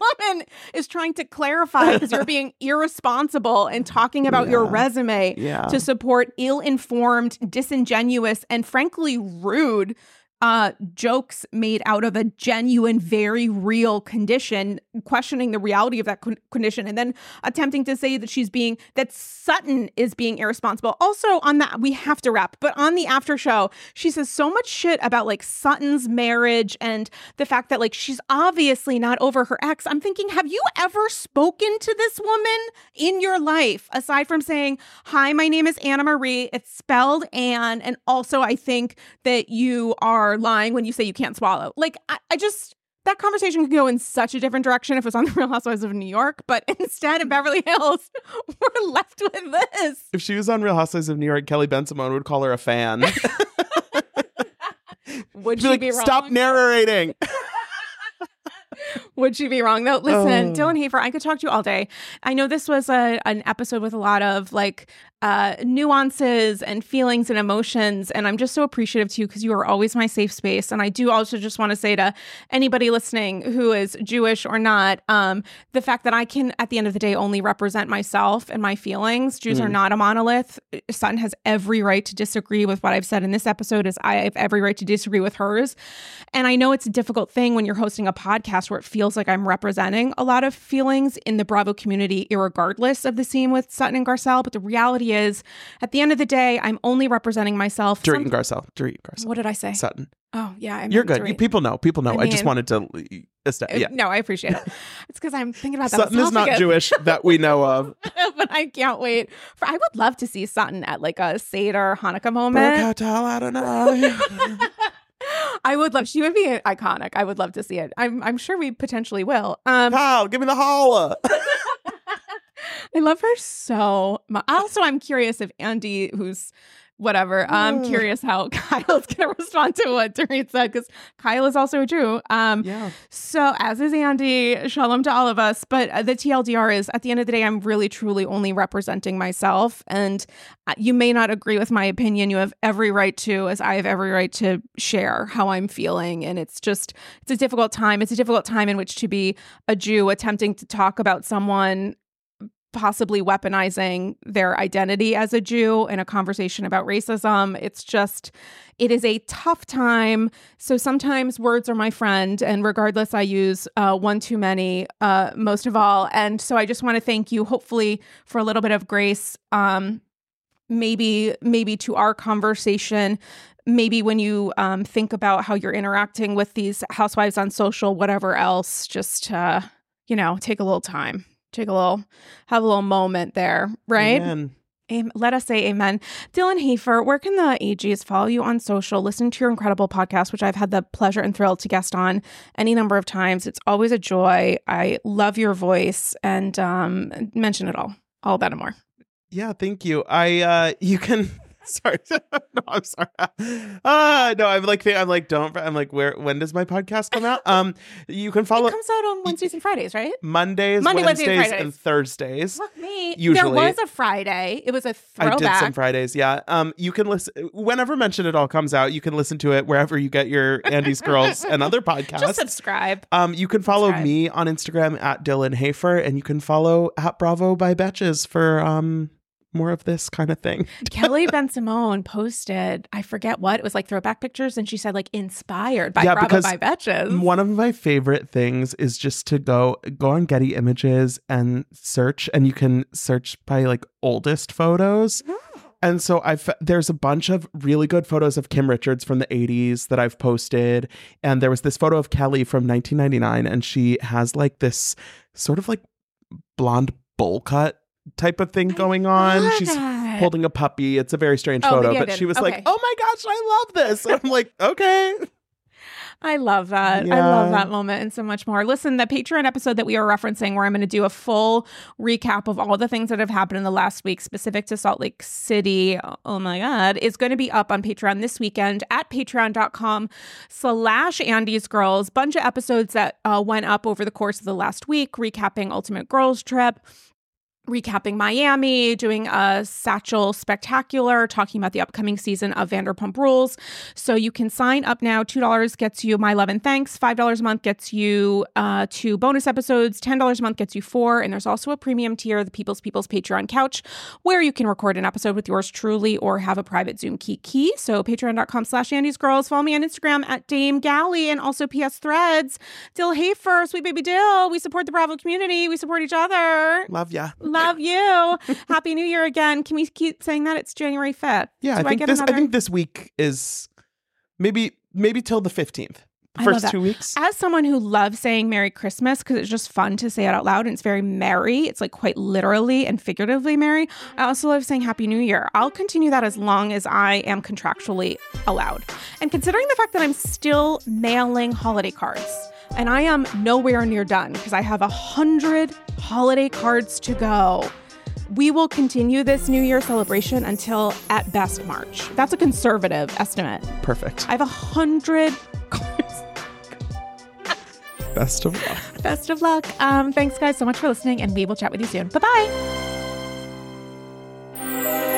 woman is trying to clarify because you're *laughs* being irresponsible and talking about your resume yeah. to support ill-informed, disingenuous, and frankly rude uh jokes made out of a genuine very real condition questioning the reality of that con- condition and then attempting to say that she's being that Sutton is being irresponsible. Also on that we have to wrap but on the after show she says so much shit about like Sutton's marriage and the fact that like she's obviously not over her ex. I'm thinking have you ever spoken to this woman in your life aside from saying hi my name is Annemarie it's spelled Anne and also I think that you are lying when you say you can't swallow like I, I just that conversation could go in such a different direction if it was on *laughs* the Real Housewives of New York, but instead in hmm. Beverly Hills, *laughs* we're left with this. if she was on Real Housewives of New York, Kelly Bensimon would call her a fan. *laughs* Would she like, be wrong? stop narrating. Would she be wrong though? Listen, Oh. Dylan Hafer, I could talk to you all day. I know this was a an episode with a lot of like uh nuances and feelings and emotions and I'm just so appreciative to you because you are always my safe space and I do also just want to say to anybody listening who is Jewish or not um the fact that I can at the end of the day only represent myself and my feelings. Jews are Mm. not a monolith. Sutton has every right to disagree with what I've said in this episode as I have every right to disagree with hers. And I know it's a difficult thing when you're hosting a podcast where it feels like I'm representing a lot of feelings in the Bravo community, irregardless of the scene with Sutton and Garcelle. But the reality is, at the end of the day, I'm only representing myself. Dorit Some- and Garcelle. Dorit and Garcelle. what did I say? Sutton. Oh, yeah. I You're good. You, people know. People know. I I, just wanted to. Uh, Yeah. No, I appreciate it. *laughs* It's because I'm thinking about that. Sutton is not. Jewish that we know of. *laughs* but I can't wait. For I would love to see Sutton at like a Seder Hanukkah moment. Merkatal Adonai. *laughs* I would love. She would be iconic. I would love to see it. I'm. I'm sure we potentially will. Um, Kyle, give me the holla. I love her so much. Also, I'm curious if Andy, who's whatever, I'm Mm. curious how *laughs* Kyle's going to respond to what Dorit said because Kyle is also a Jew. Um, Yeah. So, as is Andy, shalom to all of us. But uh, the TLDR is at the end of the day, I'm really truly only representing myself. And uh, you may not agree with my opinion. You have every right to, as I have every right to share how I'm feeling. And it's just, it's a difficult time. It's a difficult time in which to be a Jew attempting to talk about someone possibly weaponizing their identity as a Jew in a conversation about racism. It's just, it is a tough time. So sometimes words are my friend, and regardless, I use uh, one too many uh, most of all. And so I just want to thank you, hopefully, for a little bit of grace. Um, maybe, maybe to our conversation maybe when you um, think about how you're interacting with these housewives on social, whatever else, just uh, you know, take a little time, take a little, have a little moment there, right? Amen. Am- let us say amen. Dylan Hafer, where can the AGs follow you on social, listen to your incredible podcast, which I've had the pleasure and thrill to guest on any number of times. It's always a joy. I love your voice and um, mention it all, all that and more. Yeah, thank you. I uh *laughs* you can *laughs* sorry. *laughs* no, I'm sorry. *laughs* Ah, no, I'm like, I'm like, don't. I'm like, where? When does my podcast come out? Um, you can follow. It comes out on Wednesdays and Fridays, right? Mondays, Monday, Wednesday, Wednesdays, and Fridays. and Thursdays. Fuck me. Usually. there was a Friday. It was a throwback. I did some Fridays, yeah. Um, you can listen whenever Mention It All comes out. You can listen to it wherever you get your Andy's Girls and other podcasts. Just subscribe. Um, you can follow Subscribe. me on Instagram at Dylan Hafer, and you can follow at Bravo by Betches for um more of this kind of thing. *laughs* Kelly Bensimon posted, I forget what, it was like throwback pictures, and she said like inspired by Yeah, Bravo because by Betches. One of my favorite things is just to go go on Getty Images and search, and you can search by like oldest photos. Oh. And so I've there's a bunch of really good photos of Kim Richards from the 80s that I've posted. And there was this photo of Kelly from 1999, and she has like this sort of like blonde bowl cut type of thing going on. She's that. holding a puppy. It's a very strange Oh, photo, but she was Okay. like, "Oh my gosh, I love this." And I'm like, "Okay." I love that. I love that moment and so much more. Listen, the Patreon episode that we are referencing, where I'm going to do a full recap of all the things that have happened in the last week specific to Salt Lake City. Oh my God, is going to be up on Patreon this weekend at patreon.com slash Andy's Girls. Bunch of episodes that uh, went up over the course of the last week, recapping Ultimate Girls Trip recapping Miami, doing a Satchel Spectacular, talking about the upcoming season of Vanderpump Rules. So you can sign up now. $2 gets you My Love and Thanks. $5 a month gets you uh, two bonus episodes. $10 a month gets you four. And there's also a premium tier, the People's People's Patreon Couch, where you can record an episode with yours truly or have a private Zoom kiki. So patreon.com slash Andy's Girls. Follow me on Instagram at Dame Galli and also PS Threads. Dill Hafer, Sweet Baby Dill. We support the Bravo community. We support each other. Love ya. Love you. Happy New Year again. Can we keep saying that? It's January 5th. Yeah, I think get this. another? I think this week is maybe maybe till the fifteenth. The first two weeks. As someone who loves saying Merry Christmas because it's just fun to say it out loud and it's very merry, it's like quite literally and figuratively merry. I also love saying Happy New Year. I'll continue that as long as I am contractually allowed. And considering the fact that I'm still mailing holiday cards, and I am nowhere near done because I have a hundred holiday cards to go. We will continue this New Year celebration until at best March. That's a conservative estimate. Perfect. I have a hundred *laughs* cards. Best of luck. Best of luck. Um, thanks, guys, so much for listening, and we will chat with you soon. Bye bye.